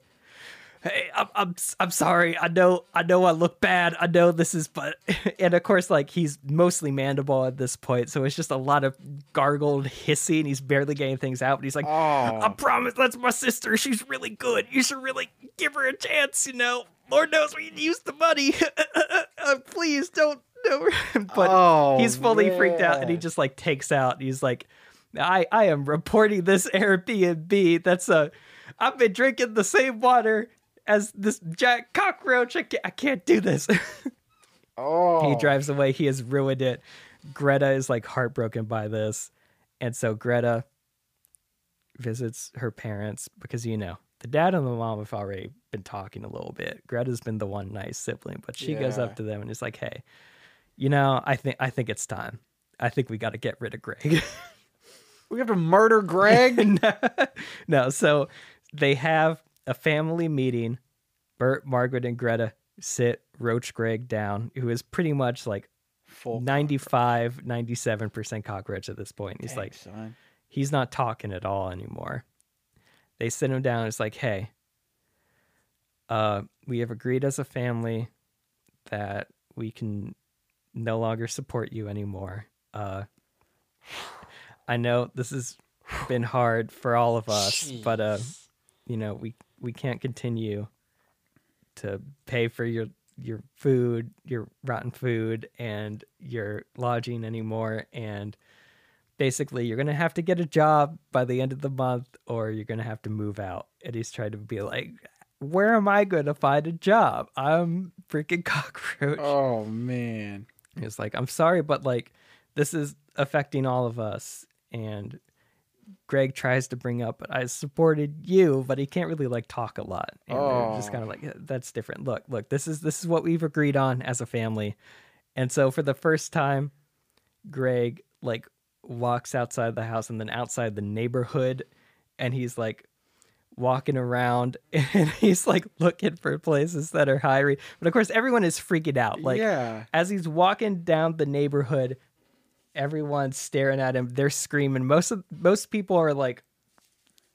D: "Hey, I'm I'm I'm sorry. I know I know I look bad. I know this is but." And of course, like he's mostly mandible at this point, so it's just a lot of gargled hissing. He's barely getting things out, but he's like,
C: Oh.
D: "I promise, that's my sister. She's really good. You should really give her a chance. You know, Lord knows we use the money. uh, please don't." No. but
C: Oh,
D: he's fully freaked out, and he just like takes out. He's like, "I I am reporting this Airbnb. That's a. I've been drinking the same water." As this giant cockroach, I can't, I can't do this.
C: Oh.
D: he drives away. He has ruined it. Greta is like heartbroken by this. And so Greta visits her parents because, you know, the dad and the mom have already been talking a little bit. Greta's been the one nice sibling, but she goes up to them and is like, hey, you know, I think I think it's time. I think we got to get rid of Greg.
C: We have to murder Greg.
D: no, no, so they have a family meeting. Bert, Margaret, and Greta sit Roach Greg down, who is pretty much like
C: Full
D: 95, 97% cockroach at this point. He's like,
C: son.
D: he's not talking at all anymore. They sit him down. It's like, hey, uh, we have agreed as a family that we can no longer support you anymore. Uh, I know this has been hard for all of us, but uh, you know, we we can't continue to pay for your your food, your rotten food, and your lodging anymore. And basically, you're gonna have to get a job by the end of the month, or you're gonna have to move out. And he's trying to be like, "Where am I gonna find a job? I'm freaking cockroach."
C: Oh man.
D: he's like, I'm sorry, but like, this is affecting all of us. And Greg tries to bring up, I supported you, but he can't really like talk a lot. And they're oh. just
C: Oh.
D: kind of like, that's different. Look, look, this is this is what we've agreed on as a family. And so for the first time, Greg like walks outside the house and then outside the neighborhood, and he's like walking around and he's like looking for places that are hiring. But of course, everyone is freaking out. Like
C: yeah.
D: as he's walking down the neighborhood, everyone's staring at him. They're screaming. Most of most people are like,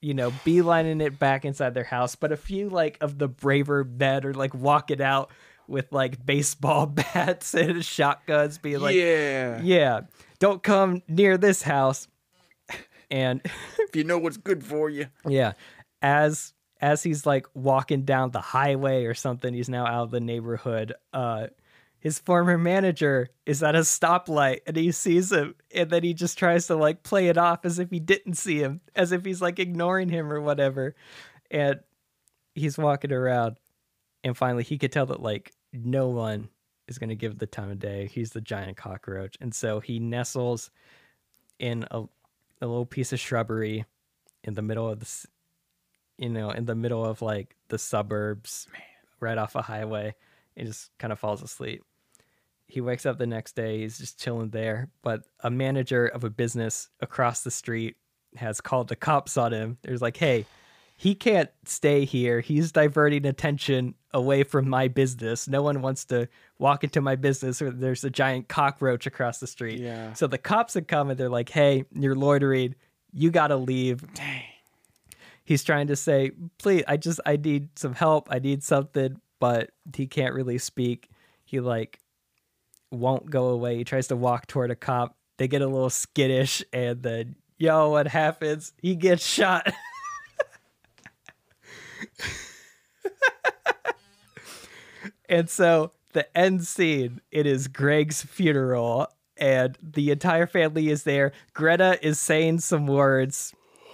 D: you know, beelining it back inside their house. But a few like of the braver men are like walking out with like baseball bats and shotguns, being like,
C: yeah.
D: yeah, don't come near this house. And
B: If you know what's good for you.
D: yeah, as as he's like walking down the highway or something, he's now out of the neighborhood. Uh, his former manager is at a stoplight and he sees him, and then he just tries to like play it off as if he didn't see him, as if he's like ignoring him or whatever. And he's walking around, and finally he could tell that like no one is going to give the time of day. He's the giant cockroach, and so he nestles in a a little piece of shrubbery in the middle of the you know in the middle of like the suburbs right off a highway and just kind of falls asleep he wakes up the next day he's just chilling there but a manager of a business across the street has called the cops on him. There's like hey he can't stay here. He's diverting attention away from my business. No one wants to walk into my business or there's a giant cockroach across the street.
C: Yeah.
D: so the cops have come and they're like hey you're loitering. You gotta leave.
C: Dang.
D: he's trying to say please i just i need some help. I need something but he can't really speak. He like won't go away. He tries to walk toward a cop. They get a little skittish, and then yo, what happens? He gets shot. and so the end scene, it is Greg's funeral, and the entire family is there. Greta is saying some words,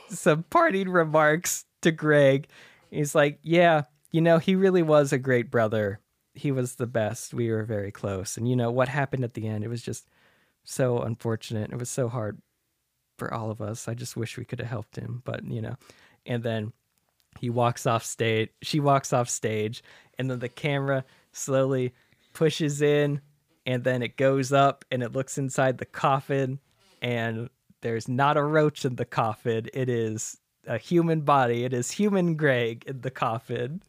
D: some parting remarks to Greg. He's like, Yeah, you know, he really was a great brother. He was the best. We were very close. And you know, what happened at the end, it was just so unfortunate. It was so hard for all of us. I just wish we could have helped him, but you know. And then he walks off stage. She walks off stage, and then the camera slowly pushes in, and then it goes up, and it looks inside the coffin, and there's not a roach in the coffin. It is a human body. It is human Greg in the coffin.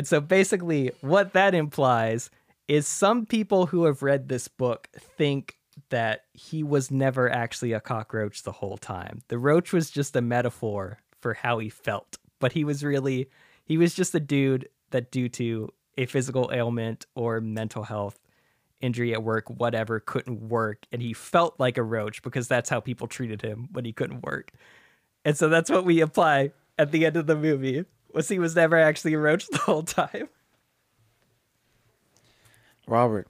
D: And so basically, what that implies is some people who have read this book think that he was never actually a cockroach the whole time. The roach was just a metaphor for how he felt, but he was really, he was just a dude that, due to a physical ailment or mental health injury at work, whatever, couldn't work. And he felt like a roach because that's how people treated him when he couldn't work. And so that's what we apply at the end of the movie. Was he was never actually a roach the whole time.
C: Robert,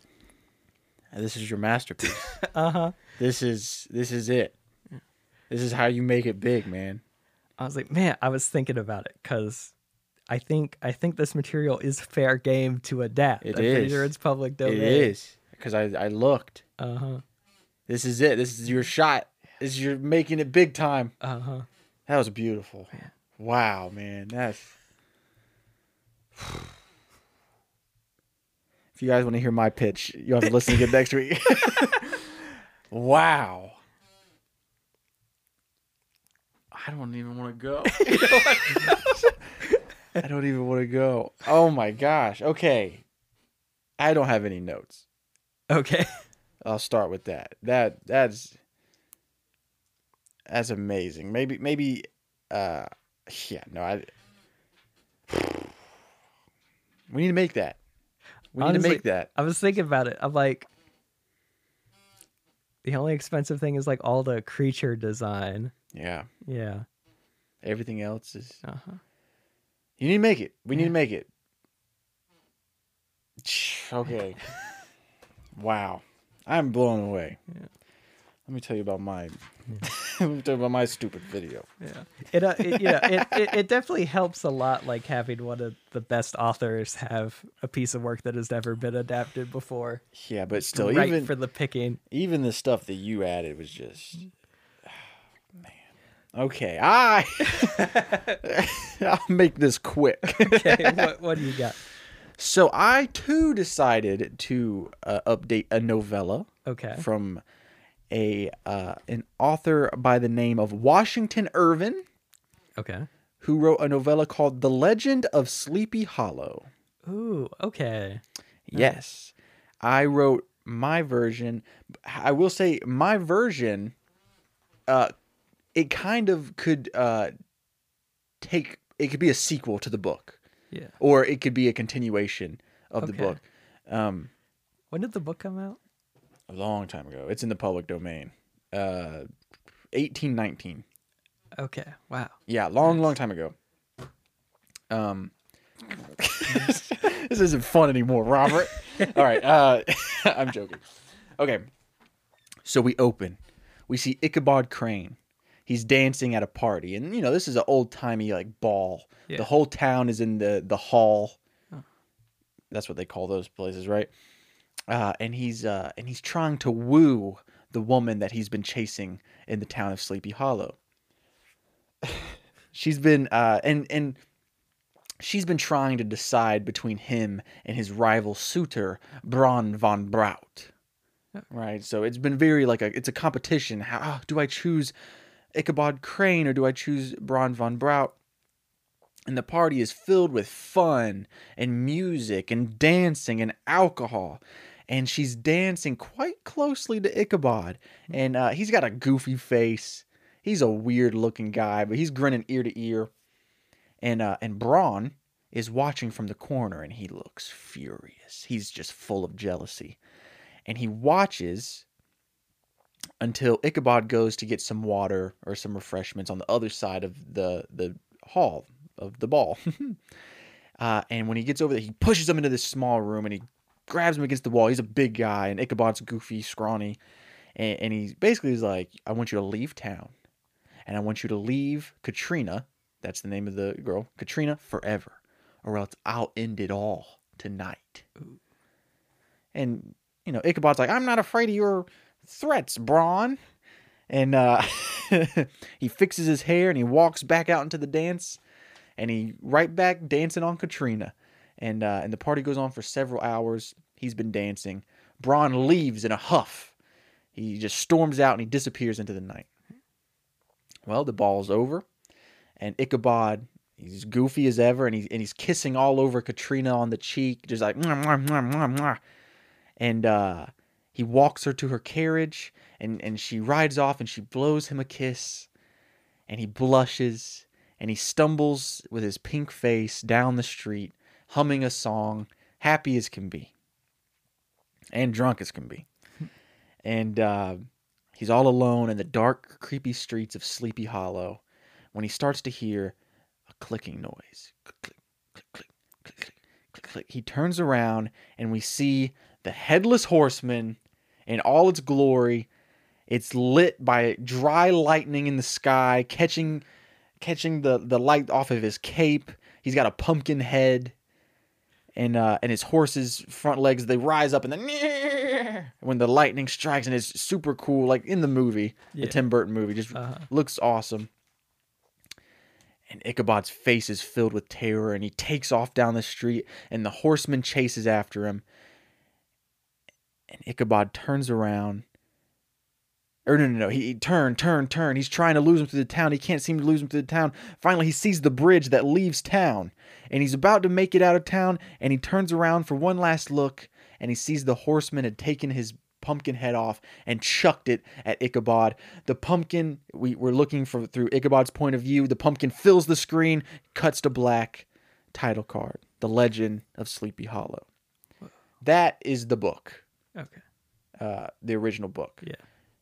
C: this is your masterpiece.
D: Uh huh.
C: this is this is it. This is how you make it big, man.
D: I was like, man, I was thinking about it because I think I think this material is fair game to adapt.
C: It
D: I'm pretty
C: is.
D: sure it's public domain.
C: It is because I I looked.
D: Uh huh.
C: This is it. This is your shot. This is your making it big time.
D: Uh huh.
C: That was beautiful. Wow, man. That's. If you guys want to hear my pitch, you have to listen to again next week. wow. I don't even want to go. I don't even want to go. Oh my gosh. Okay. I don't have any notes.
D: Okay.
C: I'll start with that. That that's that's amazing. Maybe maybe uh yeah, no, I We need to make that. We need
D: Honestly,
C: to make that.
D: I was thinking about it. I'm like, the only expensive thing is like all the creature design.
C: Yeah.
D: Yeah.
C: Everything else is
D: Uh huh.
C: You need to make it. We need to make it. Okay. wow. I'm blown away.
D: Yeah.
C: Let me tell you about my Let me tell you about my stupid video.
D: Yeah. It, uh, it you know, it, it, it definitely helps a lot, like having one of the best authors have a piece of work that has never been adapted before.
C: Yeah, but still
D: right
C: even
D: for the picking.
C: even the stuff that you added was just man. Okay, I I'll make this quick.
D: Okay, what, what do you got?
C: so I too decided to uh, update a novella
D: Okay.
C: from a uh, an author by the name of Washington Irving,
D: Okay.
C: who wrote a novella called The Legend of Sleepy Hollow.
D: Ooh, okay.
C: Yes. I wrote my version. I will say my version uh it kind of could uh take it could be a sequel to the book
D: Yeah.
C: or it could be a continuation of the book. Um
D: When did the book come out?
C: A long time ago. It's in the public domain. Uh 1819.
D: Okay. Wow.
C: Yeah, long long time ago. Um This isn't fun anymore, Robert. All right, uh I'm joking. Okay. So we open. We see Ichabod Crane. He's dancing at a party. And you know, this is an old-timey like ball.
D: Yeah.
C: The whole town is in the the hall. That's what they call those places, right? Uh, and he's uh, and he's trying to woo the woman that he's been chasing in the town of Sleepy Hollow. she's been uh, and and she's been trying to decide between him and his rival suitor Bron von Braut. Right, so it's been very like a it's a competition. How ah, do I choose Ichabod Crane or do I choose Bron von Braut? And the party is filled with fun and music and dancing and alcohol. And she's dancing quite closely to Ichabod. And uh, he's got a goofy face. He's a weird looking guy, but he's grinning ear to ear. And uh, and Braun is watching from the corner and he looks furious. He's just full of jealousy. And he watches until Ichabod goes to get some water or some refreshments on the other side of the the hall of the ball. uh, and when he gets over there, he pushes him into this small room and he grabs him against the wall. He's a big guy, and Ichabod's goofy, scrawny, and, and he basically is like, "I want you to leave town, and I want you to leave Katrina. That's the name of the girl, Katrina, forever, or else I'll end it all tonight." And you know, Ichabod's like, "I'm not afraid of your threats, Braun." And uh, he fixes his hair and he walks back out into the dance, and he right back dancing on Katrina. And uh, and the party goes on for several hours. He's been dancing. Braun leaves in a huff. He just storms out and he disappears into the night. Well, the ball's over, and Ichabod, he's goofy as ever, and he's and he's kissing all over Katrina on the cheek, just like mwah, mwah, mwah, and uh, he walks her to her carriage, and and she rides off, and she blows him a kiss, and he blushes, and he stumbles with his pink face down the street, humming a song, happy as can be, and drunk as can be, and. Uh, He's all alone in the dark, creepy streets of Sleepy Hollow when he starts to hear a clicking noise. Click, click, click, click, click, click, click. He turns around and we see the headless horseman in all its glory. It's lit by dry lightning in the sky, catching catching the, the light off of his cape. He's got a pumpkin head. And uh, and his horse's front legs they rise up and then when the lightning strikes and it's super cool like in the movie
D: Yeah.
C: the Tim Burton movie just
D: Uh-huh.
C: looks awesome. And Ichabod's face is filled with terror and he takes off down the street and the horseman chases after him. And Ichabod turns around. Or no, no, no. He, he turn, turn, turn. He's trying to lose him through the town. He can't seem to lose him through the town. Finally, he sees the bridge that leaves town. And he's about to make it out of town. And he turns around for one last look. And he sees the horseman had taken his pumpkin head off and chucked it at Ichabod. The pumpkin, we, we're looking for through Ichabod's point of view. The pumpkin fills the screen, cuts to black. Title card The Legend of Sleepy Hollow. That is the book,
D: Okay.
C: uh, the original book.
D: Yeah.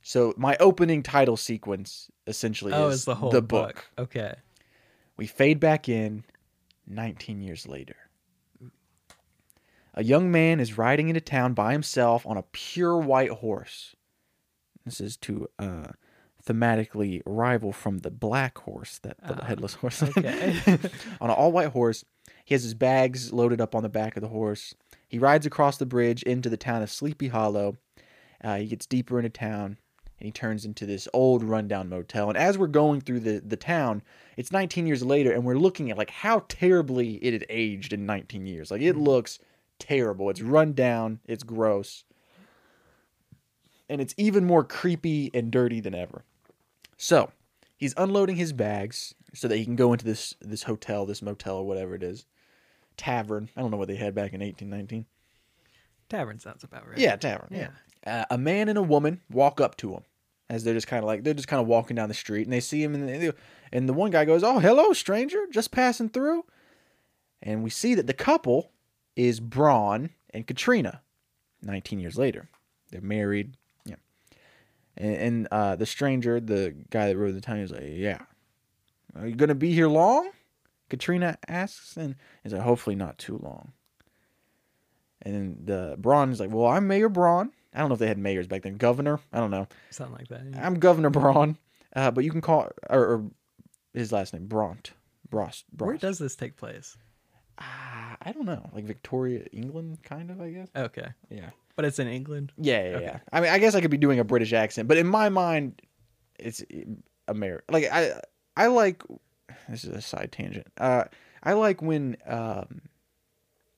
C: So my opening title sequence essentially
D: Oh,
C: is
D: the whole
C: the
D: book.
C: book.
D: Okay.
C: We fade back in 19 years later. A young man is riding into town by himself on a pure white horse. This is to uh, thematically rival from the black horse that the
D: Ah,
C: headless horse.
D: okay.
C: on an all white horse, he has his bags loaded up on the back of the horse. He rides across the bridge into the town of Sleepy Hollow. Uh, he gets deeper into town and he turns into this old rundown motel. And as we're going through the, the town, it's 19 years later, and we're looking at like how terribly it had aged in 19 years. Like it looks terrible. It's run down. It's gross, and it's even more creepy and dirty than ever. So he's unloading his bags so that he can go into this this hotel, this motel, or whatever it is, tavern. I don't know what they had back in 1819.
D: Tavern sounds about right.
C: Yeah, tavern. Yeah. Uh, a man and a woman walk up to him as they're just kind of like they're just kind of walking down the street, and they see him, and they, and the one guy goes, "Oh, hello, stranger, just passing through." And we see that the couple is Braun and Katrina. Nineteen years later, they're married. Yeah. And, and uh, the stranger, the guy that rode the town, is like, "Yeah, are you gonna be here long?" Katrina asks, and he's like, "Hopefully not too long." And then the Braun is like, "Well, I'm Mayor Braun. I don't know if they had mayors back then. Governor, I don't know.
D: Something like that. yeah.
C: I'm Governor Braun, uh, but you can call or, or his last name Bront. Brost.
D: Where does this take place?
C: Ah, I don't know, like Victoria, England, kind of. I guess.
D: Okay.
C: Yeah.
D: But it's in England.
C: Yeah, yeah,
D: Okay.
C: yeah. I mean, I guess I could be doing a British accent, but in my mind, it's American. Like I, I like. This is a side tangent. Uh, I like when um,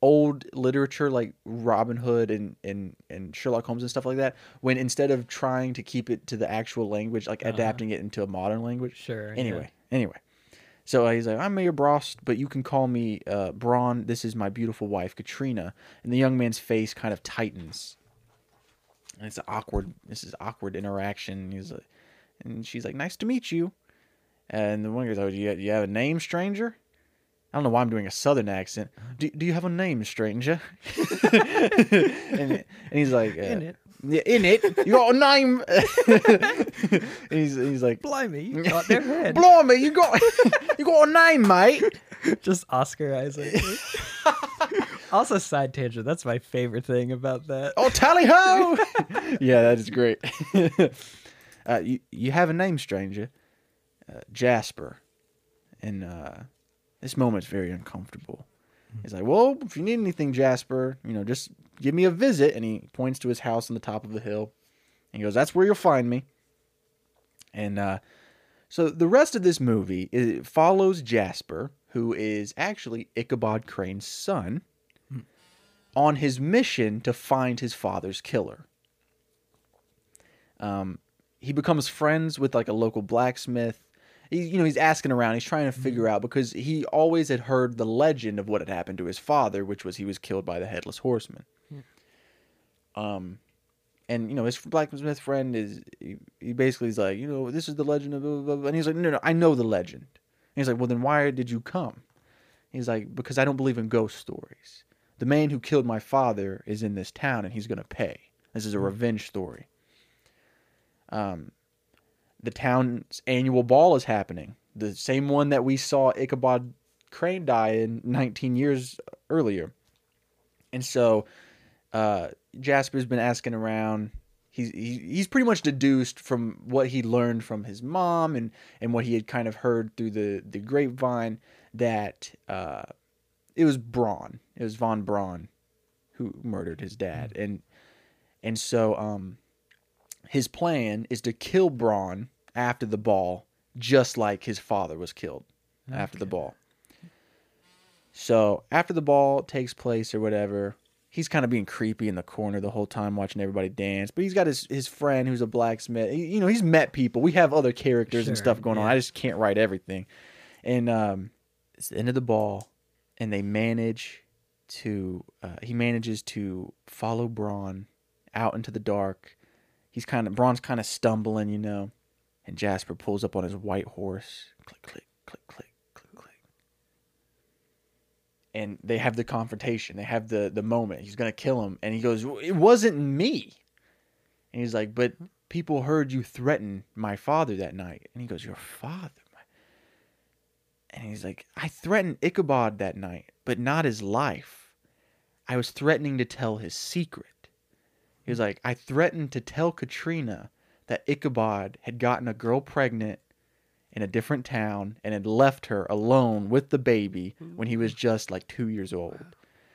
C: old literature like Robin Hood and, and and Sherlock Holmes and stuff like that, when instead of trying to keep it to the actual language, like
D: Uh-huh.
C: adapting it into a modern language.
D: Sure. yeah.
C: Anyway, anyway. So he's like, I'm Mayor Brost, but you can call me uh, Braun. This is my beautiful wife, Katrina. And the young man's face kind of tightens. And it's awkward. This is awkward interaction. He's like, and she's like, nice to meet you. And the one goes, oh, do you, do you have a name, stranger? I don't know why I'm doing a southern accent. Do, do you have a name, stranger? and, and he's like, uh,
D: In it.
C: Yeah, in it. You got a name. and he's he's like,
D: Blimey, you got their head.
C: Blimey, you got you got a name, mate.
D: Just Oscar Isaac. also, side tangent. That's my favorite thing about that.
C: Oh, tally ho! yeah, that is great. uh, you you have a name, stranger, uh, Jasper, and uh, this moment's very uncomfortable. He's like, "Well, if you need anything, Jasper, you know, just give me a visit." And he points to his house on the top of the hill. And he goes, "That's where you'll find me." And uh, so the rest of this movie it follows Jasper, who is actually Ichabod Crane's son, on his mission to find his father's killer. Um, he becomes friends with like a local blacksmith. He, you know, he's asking around. He's trying to figure out because he always had heard the legend of what had happened to his father, which was he was killed by the headless horseman. Um, and you know his blacksmith friend is he, he basically is like, you know, this is the legend of, blah, blah, blah. and he's like, no, no, I know the legend. And he's like, well, then why did you come? He's like, because I don't believe in ghost stories. The man who killed my father is in this town, and he's gonna pay. This is a revenge story. Um, the town's annual ball is happening. The same one that we saw Ichabod Crane die in 19 years earlier. And so uh, Jasper's been asking around. He's, he's pretty much deduced from what he learned from his mom and, and what he had kind of heard through the, the grapevine that uh, it was Braun. It was von Braun who murdered his dad. And and so um, his plan is to kill Braun after the ball, just like his father was killed after the ball. So after the ball takes place or whatever, he's kind of being creepy in the corner the whole time, watching everybody dance. But he's got his his friend who's a blacksmith. He- you know, he's met people. We have other characters and stuff going on. I just can't write everything. And um, it's the end of the ball, and they manage to. Uh, he manages to follow Braun out into the dark. He's kind of Braun's kind of stumbling, you know, and Jasper pulls up on his white horse. Click, click, click, click, click, click. And they have the confrontation. They have the the moment. He's gonna kill him, and he goes, "It wasn't me." And he's like, "But people heard you threaten my father that night." And he goes, "Your father?" And he's like, "I threatened Ichabod that night, but not his life. I was threatening to tell his secret." He was like, I threatened to tell Katrina that Ichabod had gotten a girl pregnant in a different town and had left her alone with the baby when he was just like two years old.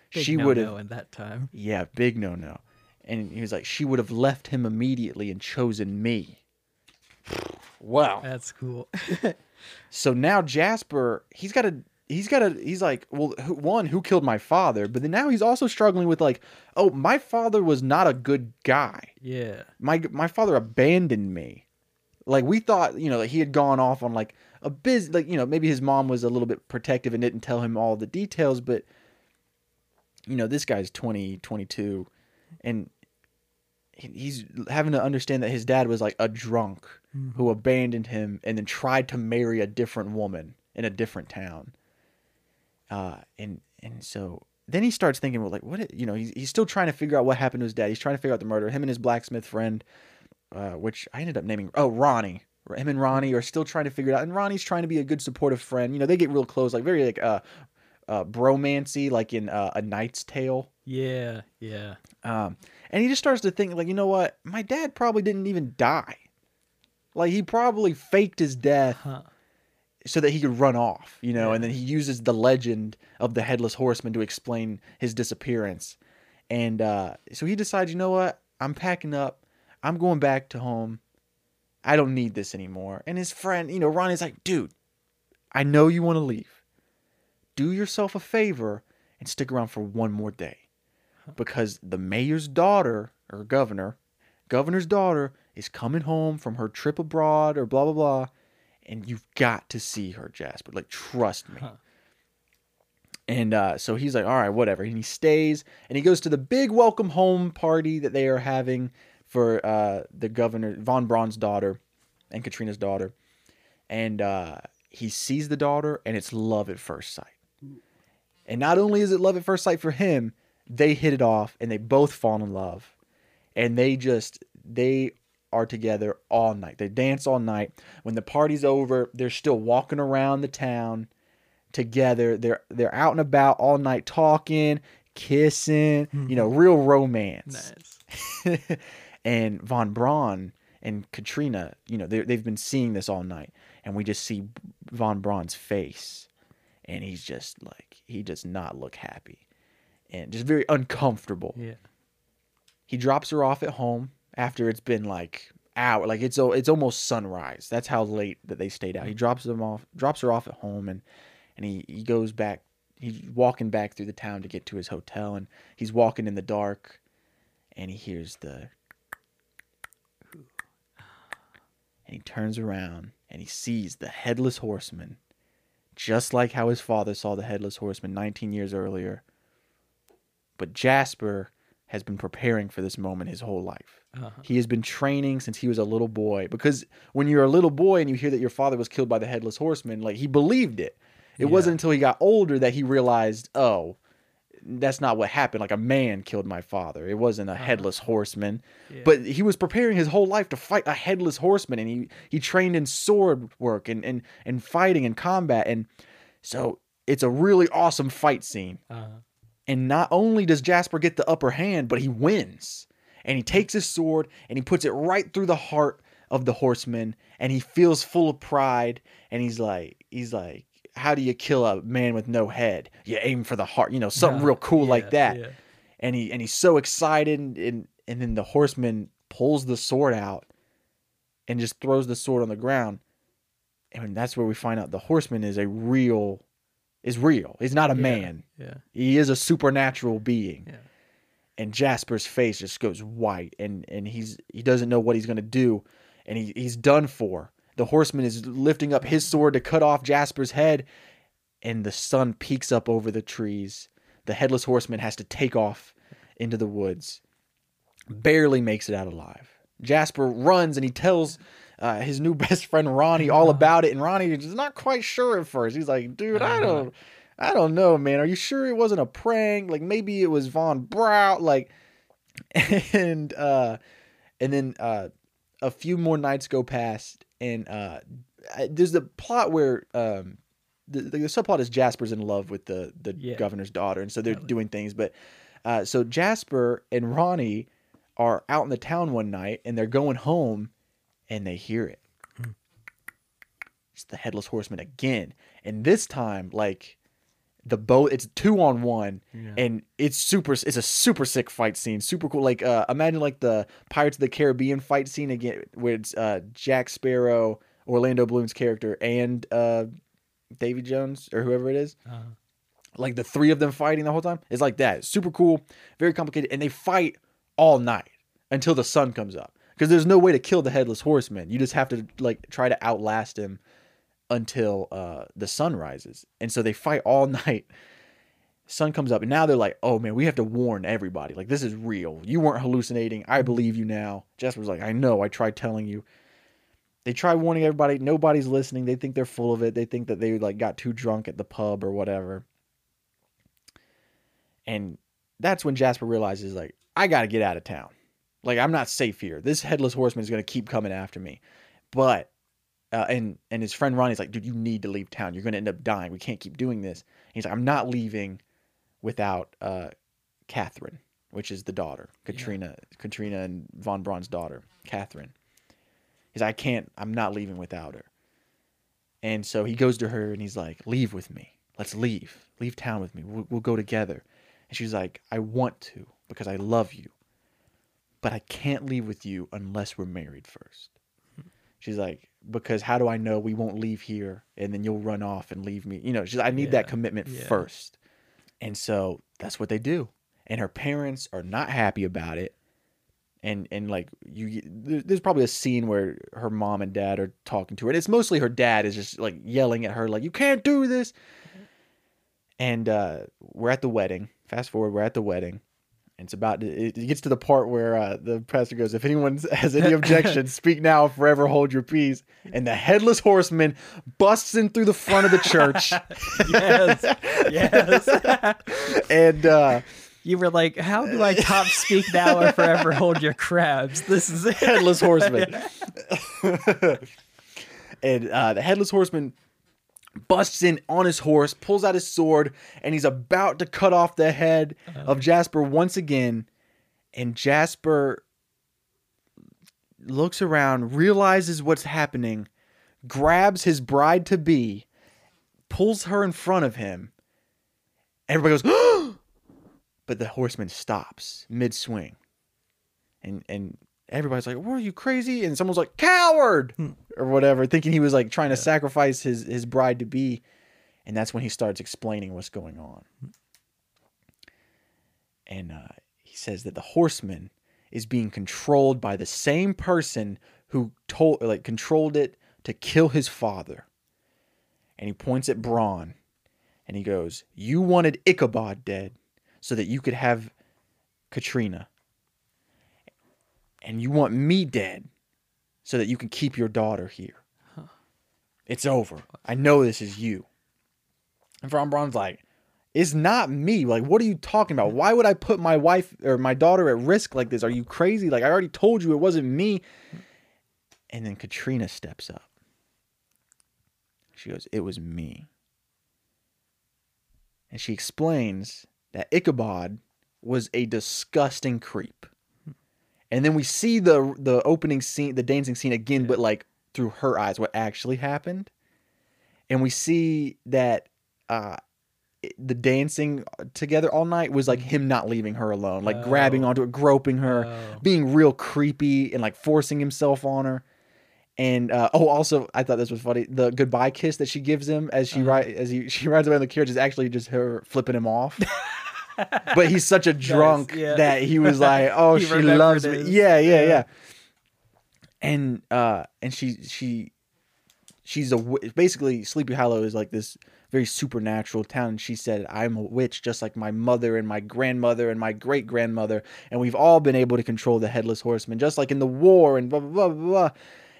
C: She would
D: no
C: have,
D: in that time.
C: yeah, big no no. And he was like, she would have left him immediately and chosen me. Wow.
D: That's cool.
C: So now Jasper, he's got a he's got a he's like, well, who, one, who killed my father? But then now he's also struggling with like, oh, my father was not a good guy.
D: yeah.
C: My my father abandoned me. Like we thought, you know, that he had gone off on like a biz like, you know, maybe his mom was a little bit protective and didn't tell him all the details, but you know, this guy's 20, 22 and he's having to understand that his dad was like a drunk who mm-hmm. abandoned him and then tried to marry a different woman in a different town. Uh, and and so then he starts thinking, well, like what? i- You know, he's he's still trying to figure out what happened to his dad. He's trying to figure out the murder. Him and his blacksmith friend, uh, which I ended up naming. Oh, Ronnie. Him and Ronnie are still trying to figure it out. And Ronnie's trying to be a good supportive friend. You know, they get real close, like very like uh, uh bromancy, like in uh, a Knight's Tale.
D: Yeah. Yeah.
C: Um, and he just starts to think, like, you know what? My dad probably didn't even die. Like, he probably faked his death
D: Huh.
C: So that he could run off, you know, and then he uses the legend of the headless horseman to explain his disappearance. And uh, so he decides, you know what? I'm packing up. I'm going back to home. I don't need this anymore. And his friend, you know, Ronnie's like, dude, I know you want to leave. Do yourself a favor and stick around for one more day. Because the mayor's daughter, or governor, governor's daughter, is coming home from her trip abroad or blah, blah, blah. And you've got to see her, Jasper. Like, trust me.
D: Huh.
C: And uh, so he's like, all right, whatever. And he stays and he goes to the big welcome home party that they are having for uh, the governor, Von Braun's daughter and Katrina's daughter. And uh, he sees the daughter and it's love at first sight. And not only is it love at first sight for him, they hit it off and they both fall in love. And they just they are together all night. They dance all night. When the party's over, they're still walking around the town together. They're they're out and about all night talking, kissing, you know, mm-hmm. real romance.
D: Nice.
C: and Von Braun and Katrina, you know, they they've been seeing this all night, and we just see Von Braun's face, and he's just like he does not look happy, and just very uncomfortable.
D: Yeah.
C: He drops her off at home after it's been like hour, like it's it's almost sunrise. That's how late that they stayed out. He mm. drops them off, drops her off at home, and and he he goes back. He's walking back through the town to get to his hotel, and he's walking in the dark, and he hears the. And he turns around and he sees the headless horseman, just like how his father saw the headless horseman 19 years earlier. But Jasper has been preparing for this moment his whole life.
D: Uh-huh.
C: He has been training since he was a little boy because when you're a little boy and you hear that your father was killed by the headless horseman, like he believed it. It
D: Yeah.
C: wasn't until he got older that he realized, oh, that's not what happened. Like a man killed my father. It wasn't a headless horseman.
D: Yeah.
C: But he was preparing his whole life to fight a headless horseman and he he trained in sword work and and, and fighting and combat and so it's a really awesome fight scene.
D: Uh-huh.
C: And not only does Jasper get the upper hand, but he wins. And he takes his sword and he puts it right through the heart of the horseman and he feels full of pride and he's like he's like how do you kill a man with no head? You aim for the heart, you know, something real cool
D: yeah,
C: like that.
D: yeah.
C: And he and he's so excited and and then the horseman pulls the sword out and just throws the sword on the ground. And that's where we find out the horseman is a real is real. He's not a
D: Yeah,
C: man.
D: Yeah.
C: He is a supernatural being. And Jasper's face just goes white and and he's he doesn't know what he's going to do and he he's done for. The horseman is lifting up his sword to cut off Jasper's head and the sun peeks up over the trees. The headless horseman has to take off into the woods. Barely makes it out alive. Jasper runs and he tells uh, his new best friend Ronnie all about it, and Ronnie is not quite sure at first. He's like, "Dude, I don't, I don't know, man. Are you sure it wasn't a prank? Like maybe it was Von Braun, like." And uh, and then uh, a few more nights go past, and uh, I- there's the plot where um, the, the, the subplot is Jasper's in love with the the
D: Yeah.
C: governor's daughter, and so they're
D: Totally.
C: doing things. But uh, so Jasper and Ronnie are out in the town one night, and they're going home, and they hear it. It's the headless horseman again, and this time, like the boat, it's two on one,
D: Yeah.
C: and it's super. It's a super sick fight scene, super cool. Like uh, imagine like the Pirates of the Caribbean fight scene again, where it's uh, Jack Sparrow, Orlando Bloom's character, and uh, Davy Jones or whoever it is
D: Uh-huh.
C: like the three of them fighting the whole time. It's like that. Super cool, very complicated, and they fight all night until the sun comes up. Because there's no way to kill the headless horseman. You just have to like try to outlast him until uh, the sun rises. And so they fight all night. Sun comes up, and now they're like, "Oh man, we have to warn everybody. Like this is real. You weren't hallucinating. I believe you now." Jasper's like, "I know. I tried telling you." They try warning everybody. Nobody's listening. They think they're full of it. They think that they like got too drunk at the pub or whatever. And that's when Jasper realizes, like, I got to get out of town. Like, I'm not safe here. This headless horseman is going to keep coming after me. But, uh, and and his friend Ronnie's like, dude, you need to leave town. You're going to end up dying. We can't keep doing this. And he's like, I'm not leaving without uh, Catherine, which is the daughter, Katrina, Katrina and von Braun's daughter, Catherine. He's like, I can't. I'm not leaving without her. And so he goes to her and he's like, Leave with me. Let's leave. Leave town with me. We'll, we'll go together. And she's like, I want to because I love you. But I can't leave with you unless we're married first. She's like, Because how do I know we won't leave here and then you'll run off and leave me? You know, she's I need that commitment
D: yeah.
C: first. And so that's what they do. And her parents are not happy about it and and like you there's probably a scene where her mom and dad are talking to her and it's mostly her dad is just like yelling at her like you can't do this and uh we're at the wedding fast forward we're at the wedding it's about it it gets to the part where uh, the pastor goes, "If anyone has any objections, speak now, forever hold your peace." And the headless horseman busts in through the front of the church,
D: yes, yes.
C: and uh,
D: You were like, "How do I top speak now or forever hold your crabs?" This is it.
C: headless horseman. and uh, the headless horseman busts in on his horse, pulls out his sword, and he's about to cut off the head uh-huh. of Jasper once again. And Jasper looks around, realizes what's happening, grabs his bride to be, pulls her in front of him. Everybody goes, but the horseman stops mid swing and and everybody's like, "What are you crazy?" And someone's like, "Coward," or whatever, thinking he was like trying to sacrifice his his bride to be, and that's when he starts explaining what's going on. And uh, he says that the horseman is being controlled by the same person who told like controlled it to kill his father. And he points at Braun, and he goes, "You wanted Ichabod dead, so that you could have Katrina." And you want me dead so that you can keep your daughter here. It's over. I know this is you. And Von Braun's like, it's not me. Like, what are you talking about? Hmm. Why would I put my wife or my daughter at risk like this? Are you crazy? Like, I already told you it wasn't me. And then Katrina steps up. She goes, It was me. And she explains that Ichabod was a disgusting creep and then we see the the opening scene, the dancing scene again, but like through her eyes, what actually happened, and we see that uh, the dancing together all night was like him not leaving her alone, like grabbing
D: Oh.
C: onto it, groping her,
D: Oh.
C: being real creepy and like forcing himself on her. And uh, oh, also, I thought this was funny. The goodbye kiss that she gives him as she
D: Uh-huh.
C: ride as he she rides away in the carriage is actually just her flipping him off. but he's such a drunk
D: yeah.
C: that he was like, "Oh, she loves me." Yeah, yeah,
D: yeah.
C: yeah. And uh, and she she she's a basically Sleepy Hollow is like this very supernatural town. And she said, "I'm a witch, just like my mother and my grandmother and my great grandmother, and we've all been able to control the headless horseman, just like in the war and blah blah blah." blah.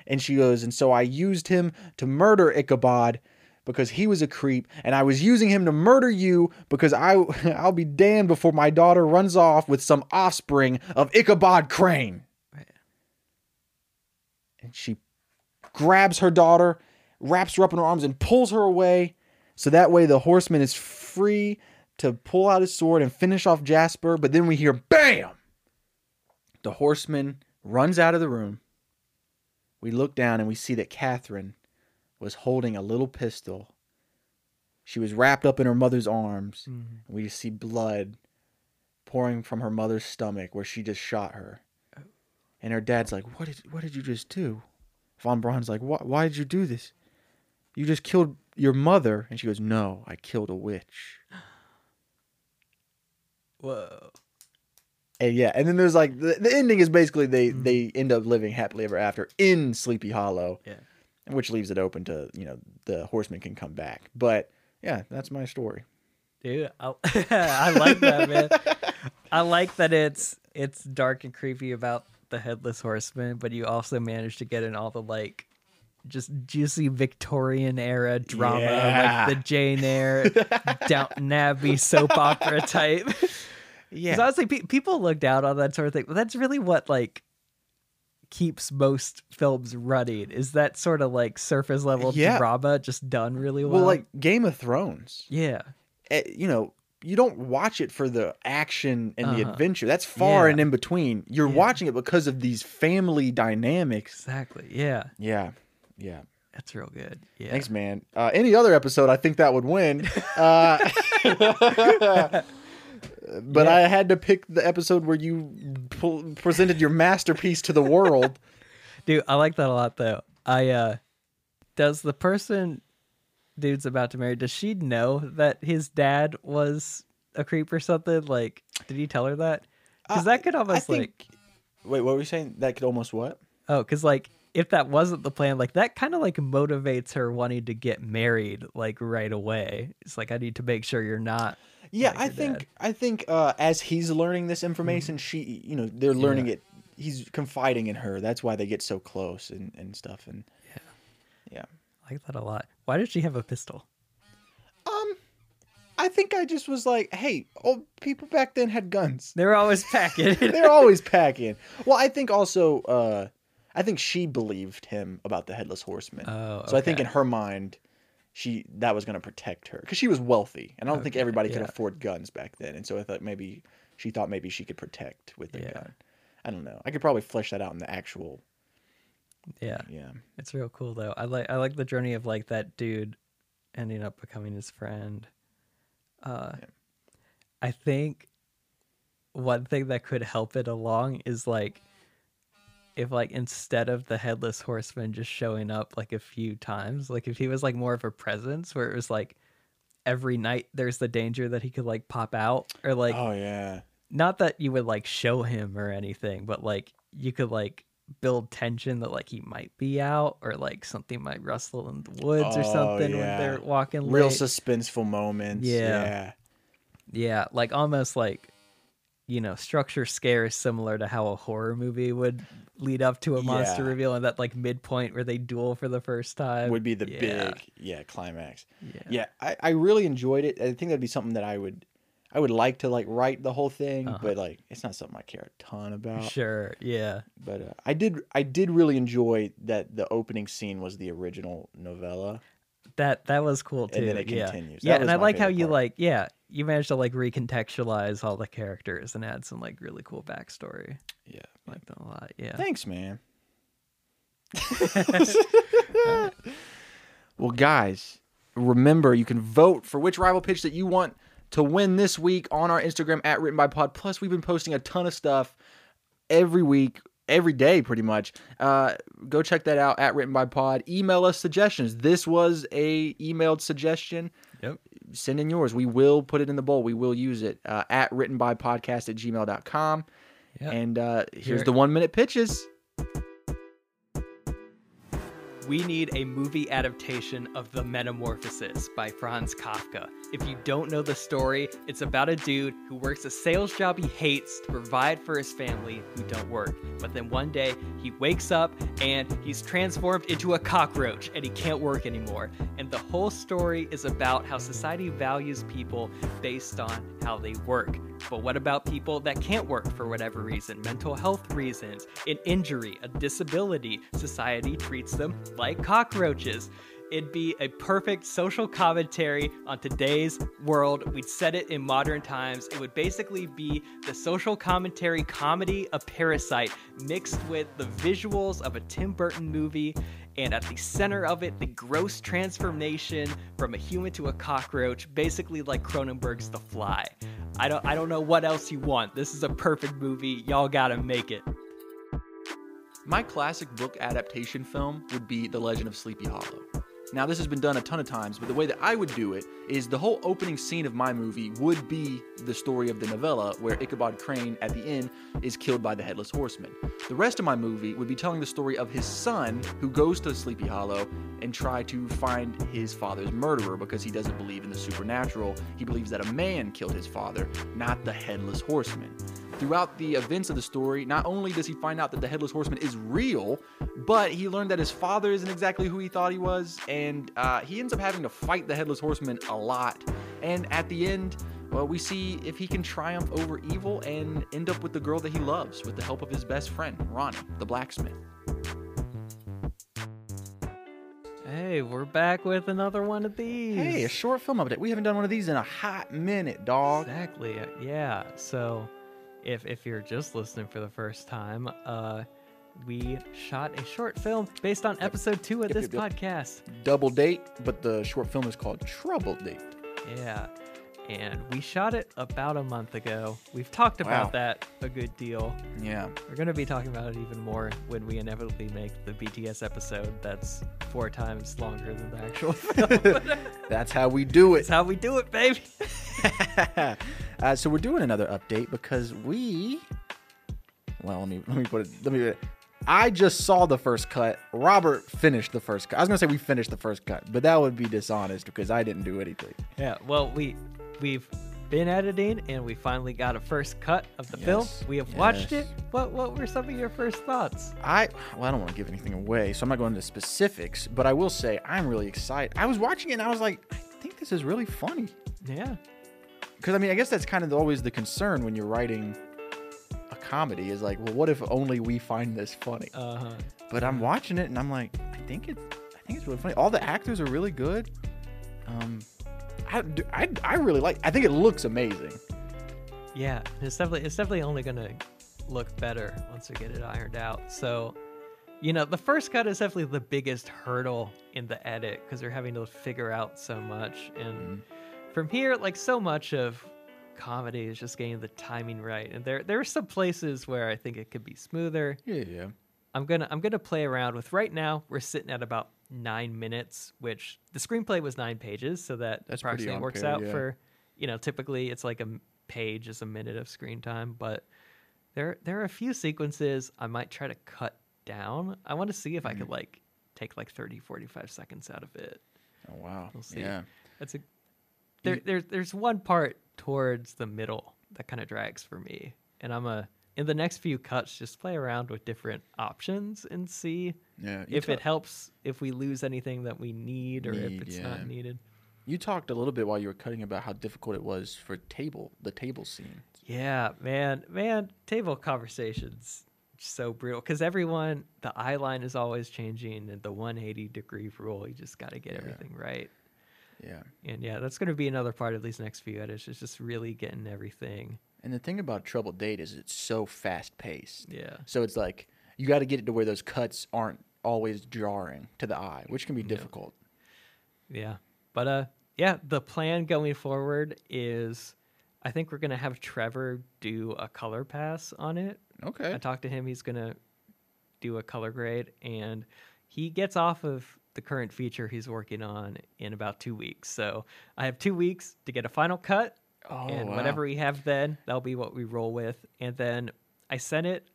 C: And she goes, and so I used him to murder Ichabod because he was a creep, and I was using him to murder you because I I'll be damned before my daughter runs off with some offspring of Ichabod Crane. And she grabs her daughter, wraps her up in her arms, and pulls her away. So that way the horseman is free to pull out his sword and finish off Jasper. But then we hear BAM! The horseman runs out of the room. We look down and we see that Catherine was holding a little pistol. She was wrapped up in her mother's arms. Mm-hmm. And we just see blood pouring from her mother's stomach where she just shot her. And her dad's like, "What did what did you just do?" Von Braun's like, "Why why did you do this? You just killed your mother." And she goes, "No, I killed a witch."
D: Whoa.
C: And yeah, and then there's like the, the ending is basically they mm-hmm. they end up living happily ever after in Sleepy Hollow.
D: Yeah.
C: Which leaves it open to, you know, the horseman can come back. But yeah, that's my story.
D: Dude, I, I like that, man. I like that it's it's dark and creepy about the headless horseman, but you also managed to get in all the like just juicy Victorian era drama,
C: Yeah.
D: like the Jane Eyre, Downton Abbey soap opera type.
C: Yeah.
D: Because honestly, pe- people look down on that sort of thing, but that's really what like keeps most films running. Is that sort of like surface level
C: Yeah.
D: drama just done really well?
C: well, like Game of Thrones.
D: yeah,
C: eh, you know, you don't watch it for the action and the
D: Uh-huh.
C: adventure. That's far
D: Yeah.
C: and in between. You're
D: Yeah.
C: watching it because of these family dynamics.
D: exactly. Yeah,
C: Yeah. Yeah.
D: that's real good. Yeah.
C: Thanks, man. Uh, any other episode, I think that would win. Uh, but
D: Yeah.
C: I had to pick the episode where you presented your masterpiece to the world.
D: Dude, I like that a lot though. I uh does the person dude's about to marry, does she know that his dad was a creep or something? Like, did he tell her that? Because that could
C: Uh,
D: almost
C: think.
D: like
C: Wait, what were you saying? That could almost what?
D: oh, because like if that wasn't the plan, like that kind of like motivates her wanting to get married like right away. It's like I need to make sure you're not.
C: Yeah,
D: like
C: I think
D: dad.
C: I think uh, as he's learning this information, she you know they're learning
D: Yeah.
C: it. He's confiding in her. That's why they get so close and, and stuff. And
D: Yeah.
C: yeah,
D: I like that a lot. Why did she have a pistol?
C: um, I think I just was like, hey, old people back then had guns.
D: They were always packing.
C: They're always packing. Well, I think also, uh, I think she believed him about the headless horseman.
D: Oh, okay.
C: So I think in her mind, she that was going to protect her because she was wealthy, and I don't think everybody could
D: yeah.
C: afford guns back then. And so I thought maybe she thought maybe she could protect with the
D: Yeah.
C: gun. I don't know. I could probably flesh that out in the actual.
D: yeah,
C: Yeah.
D: it's real cool though. I like I like the journey of like that dude ending up becoming his friend. Uh,
C: Yeah.
D: I think one thing that could help it along is like if like instead of the headless horseman just showing up like a few times, like if he was like more of a presence where it was like every night there's the danger that he could like pop out or like
C: oh yeah.
D: not that you would like show him or anything, but like you could like build tension that like he might be out or like something might rustle in the woods or
C: Oh,
D: something when they're walking
C: Real suspenseful moments.
D: Yeah.
C: Yeah.
D: yeah, like almost like you know, structure scares similar to how a horror movie would lead up to a monster
C: Yeah.
D: reveal and that like midpoint where they duel for the first time
C: Would be the
D: Yeah.
C: big yeah climax.
D: Yeah.
C: Yeah, I, I really enjoyed it. I think that'd be something that I would I would like to like write the whole thing,
D: Uh-huh.
C: but like it's not something I care a ton about.
D: Sure, yeah.
C: But uh, I did I did really enjoy that the opening scene was the original novella.
D: That that was cool too.
C: And then it
D: yeah.
C: continues.
D: Yeah,
C: That
D: and I like how
C: favorite
D: you
C: part.
D: like yeah, you managed to like recontextualize all the characters and add some like really cool backstory.
C: Yeah.
D: I like that a lot. Yeah.
C: Thanks, man. well, guys, remember you can vote for which rival pitch that you want to win this week on our Instagram at Written by Pod. Plus, we've been posting a ton of stuff every week, every day, pretty much. Uh, go check that out at Written by Pod. Email us suggestions. This was a emailed suggestion.
D: Yep.
C: Send in yours. We will put it in the bowl. We will use it uh, at writtenbypodcast by podcast at gmail.com.
D: Yeah.
C: And uh, here's
D: Here-
C: the one minute pitches.
A: We need a movie adaptation of The Metamorphosis by Franz Kafka. If you don't know the story, it's about a dude who works a sales job he hates to provide for his family who don't work. But then one day, he wakes up and he's transformed into a cockroach and he can't work anymore. And the whole story is about how society values people based on how they work. But what about people that can't work for whatever reason? Mental health reasons, an injury, a disability. Society treats them like cockroaches. It'd be a perfect social commentary on today's world. We'd set it in modern times. It would basically be the social commentary comedy of Parasite mixed with the visuals of a Tim Burton movie. And at the center of it, the gross transformation from a human to a cockroach, basically like Cronenberg's The Fly. I don't, I don't know what else you want. This is a perfect movie. Y'all gotta make it.
C: My classic book adaptation film would be The Legend of Sleepy Hollow. Now, this has been done a ton of times, but the way that I would do it is the whole opening scene of my movie would be the story of the novella where Ichabod Crane at the end is killed by the Headless Horseman. The rest of my movie would be telling the story of his son who goes to Sleepy Hollow and try to find his father's murderer because he doesn't believe in the supernatural. He believes that a man killed his father, not the Headless Horseman. Throughout the events of the story, not only does he find out that the Headless Horseman is real, but he learned that his father isn't exactly who he thought he was, and uh, he ends up having to fight the Headless Horseman a lot. And at the end, well, we see if he can triumph over evil and end up with the girl that he loves with the help of his best friend, Ronnie, the blacksmith.
D: Hey, we're back with another one of these.
C: Hey, a short film update. We haven't done one of these in a hot minute, dog.
D: Exactly. Yeah. So, if if you're just listening for the first time, uh, we shot a short film based on episode two of
C: Yep,
D: this
C: yep, yep.
D: podcast.
C: Double date, but the short film is called Trouble Date.
D: Yeah. And we shot it about a month ago. We've talked about
C: Wow.
D: that a good deal.
C: Yeah.
D: We're going to be talking about it even more when we inevitably make the BTS episode that's four times longer than the actual film.
C: That's how we do it.
D: That's how we do it, baby.
C: uh, so we're doing another update because we, well, let me let me put it. Let me. I just saw the first cut. Robert finished the first cut. I was gonna say we finished the first cut, but that would be dishonest because I didn't do anything.
D: Yeah, well, we we've been editing and we finally got a first cut of the film. We have watched it. What what were some of your first thoughts?
C: I well, I don't want to give anything away, so I'm not going into specifics. But I will say I'm really excited. I was watching it and I was like, I think this is really funny.
D: Yeah.
C: Because I mean, I guess that's kind of always the concern when you're writing a comedy is like, well, what if only we find this funny?
D: Uh huh.
C: But I'm watching it and I'm like, I think it's, I think it's really funny. All the actors are really good. Um, I, I, I really like. I think it looks amazing.
D: Yeah, it's definitely it's definitely only gonna look better once we get it ironed out. So, you know, the first cut is definitely the biggest hurdle in the edit because they're having to figure out so much. And from here, like so much of comedy is just getting the timing right. And there there are some places where I think it could be smoother.
C: Yeah, yeah.
D: I'm gonna I'm gonna play around with. Right now, we're sitting at about nine minutes, which the screenplay was nine pages, so that
C: That's
D: approximately works
C: par,
D: out
C: yeah.
D: for, you know, typically it's like a page is a minute of screen time, but there there are a few sequences I might try to cut down. I want to see if I
C: Mm-hmm.
D: could like take like 30, 45 seconds out of it.
C: Oh wow.
D: We'll see.
C: Yeah.
D: That's a there. There's there's one part towards the middle that kind of drags for me, and I'm a in the next few cuts just play around with different options and see
C: Yeah.
D: if it helps if we lose anything that we need or
C: Need,
D: if it's
C: yeah.
D: not needed.
C: You talked a little bit while you were cutting about how difficult it was for table the table scene.
D: Yeah, man, man, table conversations so brutal because everyone the eye line is always changing and the 180 degree rule. You just got to get
C: Yeah.
D: everything right.
C: Yeah.
D: And yeah, that's going to be another part of these next few edits. Is just really getting everything.
C: And the thing about Trouble Date is it's so fast paced.
D: Yeah.
C: So it's like you got to get it to where those cuts aren't always jarring to the eye, which can be difficult.
D: Yeah. But uh yeah, the plan going forward is I think we're gonna have Trevor do a color pass on it.
C: Okay.
D: I talked to him, he's gonna do a color grade and he gets off of the current feature he's working on in about two weeks. So I have two weeks to get a final cut.
C: Oh,
D: and
C: wow.
D: whatever we have then, that'll be what we roll with. And then I sent it.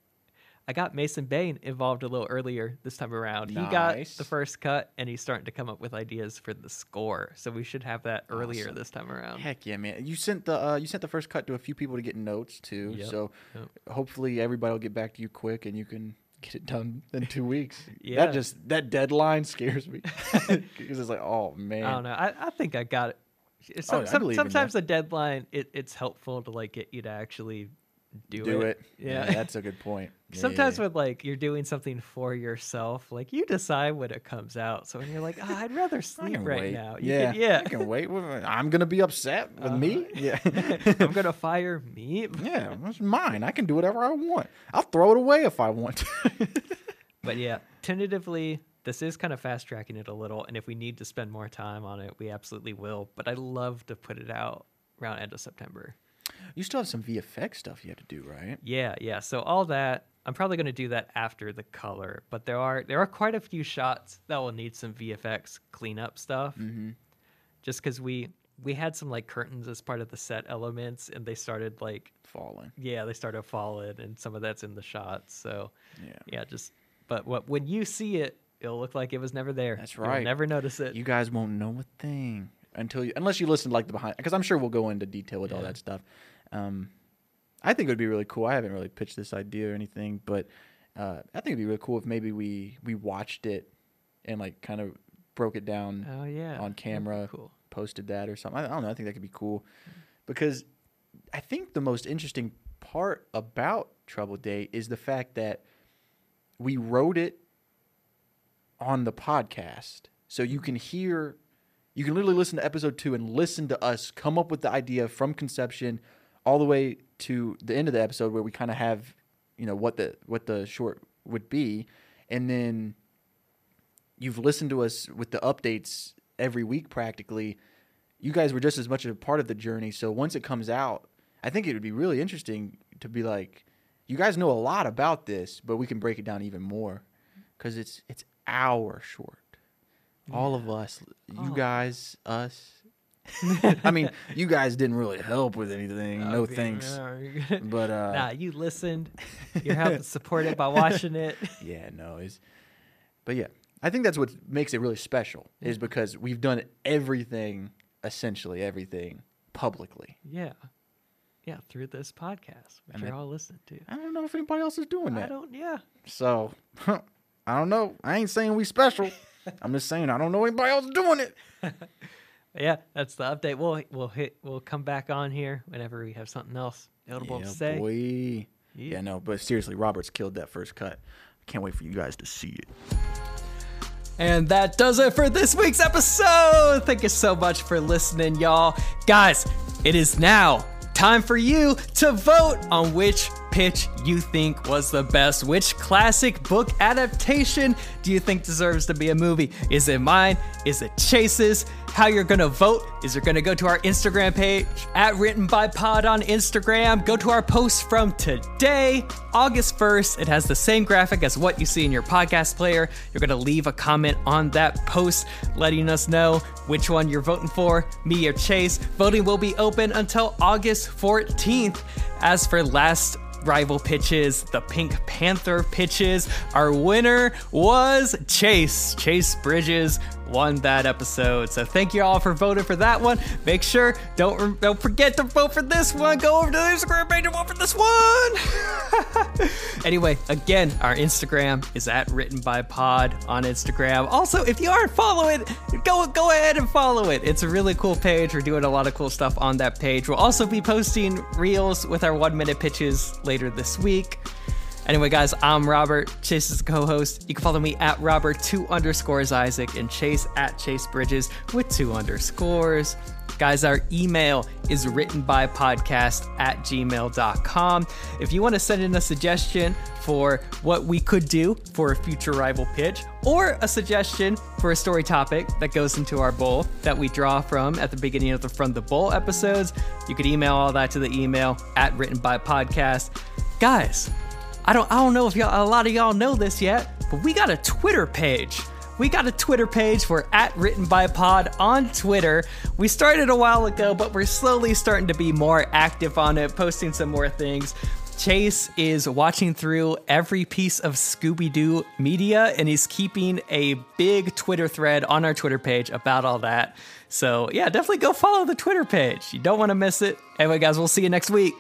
D: I got Mason Bain involved a little earlier this time around. He got the first cut and he's starting to come up with ideas for the score. So we should have that earlier
C: Awesome.
D: this time around.
C: Heck yeah, man! You sent the uh, you sent the first cut to a few people to get notes too.
D: Yep,
C: So
D: yep.
C: hopefully everybody will get back to you quick and you can get it done in two weeks.
D: Yeah.
C: That just that deadline scares me because it's like, oh man.
D: I don't know. I, I think I got it.
C: Oh,
D: Some,
C: I
D: some- sometimes the deadline it, it's helpful to like get you to actually do,
C: Do
D: it.
C: it.
D: Yeah.
C: that's a good point. Yeah,
D: Sometimes
C: yeah,
D: when like you're doing something for yourself, like you decide when it comes out. So when you're like, "Ah, I'd rather sleep right
C: wait.
D: now. You
C: yeah,
D: can- yeah.
C: I can wait. I'm gonna be upset with me. Yeah,
D: I'm gonna fire me.
C: yeah, it's mine. I can do whatever I want. I'll throw it away if I want to.
D: But yeah, tentatively, this is kind of fast tracking it a little, and if we need to spend more time on it, we absolutely will. But I love to put it out around end of September.
C: You still have some VFX stuff you have to do, right?
D: Yeah, yeah. So all that, I'm probably gonna do that after the color. But there are there are quite a few shots that will need some VFX cleanup stuff.
C: Mm-hmm.
D: Just because we we had some like curtains as part of the set elements, and they started like
C: Falling.
D: yeah, they started falling, and some of that's in the shots. So
C: Yeah.
D: yeah, just but what when you see it, it'll look like it was never there.
C: That's right.
D: You'll never notice it.
C: You guys won't know a thing until you, unless you listen to like the behind, because I'm sure we'll go into detail with all that stuff. Um, I think it would be really cool. I haven't really pitched this idea or anything, but uh, I think it'd be really cool if maybe we we watched it and like kind of broke it down
D: oh yeah,
C: on camera,
D: Cool.
C: posted that or something. I, I don't know. I think that could be cool because I think the most interesting part about Trouble Date is the fact that we wrote it on the podcast. So you can hear, you can literally listen to episode two and listen to us come up with the idea from conception all the way to the end of the episode where we kind of have, you know, what the what the short would be, and then you've listened to us with the updates every week practically. You guys were just as much a part of the journey. So once it comes out, I think it would be really interesting to be like, you guys know a lot about this, but we can break it down even more because it's it's our short. All of us, you
D: Oh.
C: guys, us. I mean, you guys didn't really help with anything. no
D: Okay,
C: thanks.
D: no.
C: But uh,
D: nah, you listened. You're helping support it by watching it.
C: yeah, no, it's. But yeah, I think that's what makes it really special is because we've done everything, essentially everything, publicly.
D: Yeah. Yeah, through this podcast, which
C: And
D: you're
C: it-
D: all listening to.
C: I don't know if anybody else is doing that.
D: I don't, yeah.
C: So, I don't know. I ain't saying we special. I'm just saying I don't know anybody else doing it.
D: Yeah, that's the update. We'll we'll hit we'll come back on here whenever we have something else notable
C: yeah,
D: to say.
C: boy.
D: Yeah.
C: Yeah, no, but seriously, Robert's killed that first cut. I can't wait for you guys to see it.
D: And that does it for this week's episode. Thank you so much for listening, y'all. Guys, it is now time for you to vote on which pitch you think was the best. Which classic book adaptation do you think deserves to be a movie? Is it mine? Is it Chase's? How you're gonna vote is you're gonna go to our Instagram page at Written by Pod on Instagram. Go to our post from today, August 1st. It has the same graphic as what you see in your podcast player. You're gonna leave a comment on that post letting us know which one you're voting for, me or Chase. Voting will be open until August 14th. As for last rival pitches, the Pink Panther pitches. Our winner was Chase. Chase Bridges won that episode. So thank you all for voting for that one. Make sure don't don't forget to vote for this one. Go over to the Instagram page and vote for this one. anyway, again, our Instagram is at written by pod on Instagram. Also, if you aren't following, go go ahead and follow it. It's a really cool page. We're doing a lot of cool stuff on that page. We'll also be posting reels with our one minute pitches later this week. Anyway, guys, I'm Robert. Chase is co-host. You can follow me at Robert two underscores Isaac and Chase at Chase Bridges with two underscores. Guys, our email is written by podcast at gmail.com. If you want to send in a suggestion for what we could do for a future rival pitch, or a suggestion for a story topic that goes into our bowl that we draw from at the beginning of the From the Bowl episodes, you could email all that to the email at written by podcast. Guys, I don't I don't know if y'all a lot of y'all know this yet, but we got a Twitter page. We got a Twitter page. We're at Written by Pod on Twitter. We started a while ago, but we're slowly starting to be more active on it, posting some more things. Chase is watching through every piece of Scooby Doo media and he's keeping a big Twitter thread on our Twitter page about all that. So, yeah, definitely go follow the Twitter page. You don't want to miss it. Anyway, guys, we'll see you next week.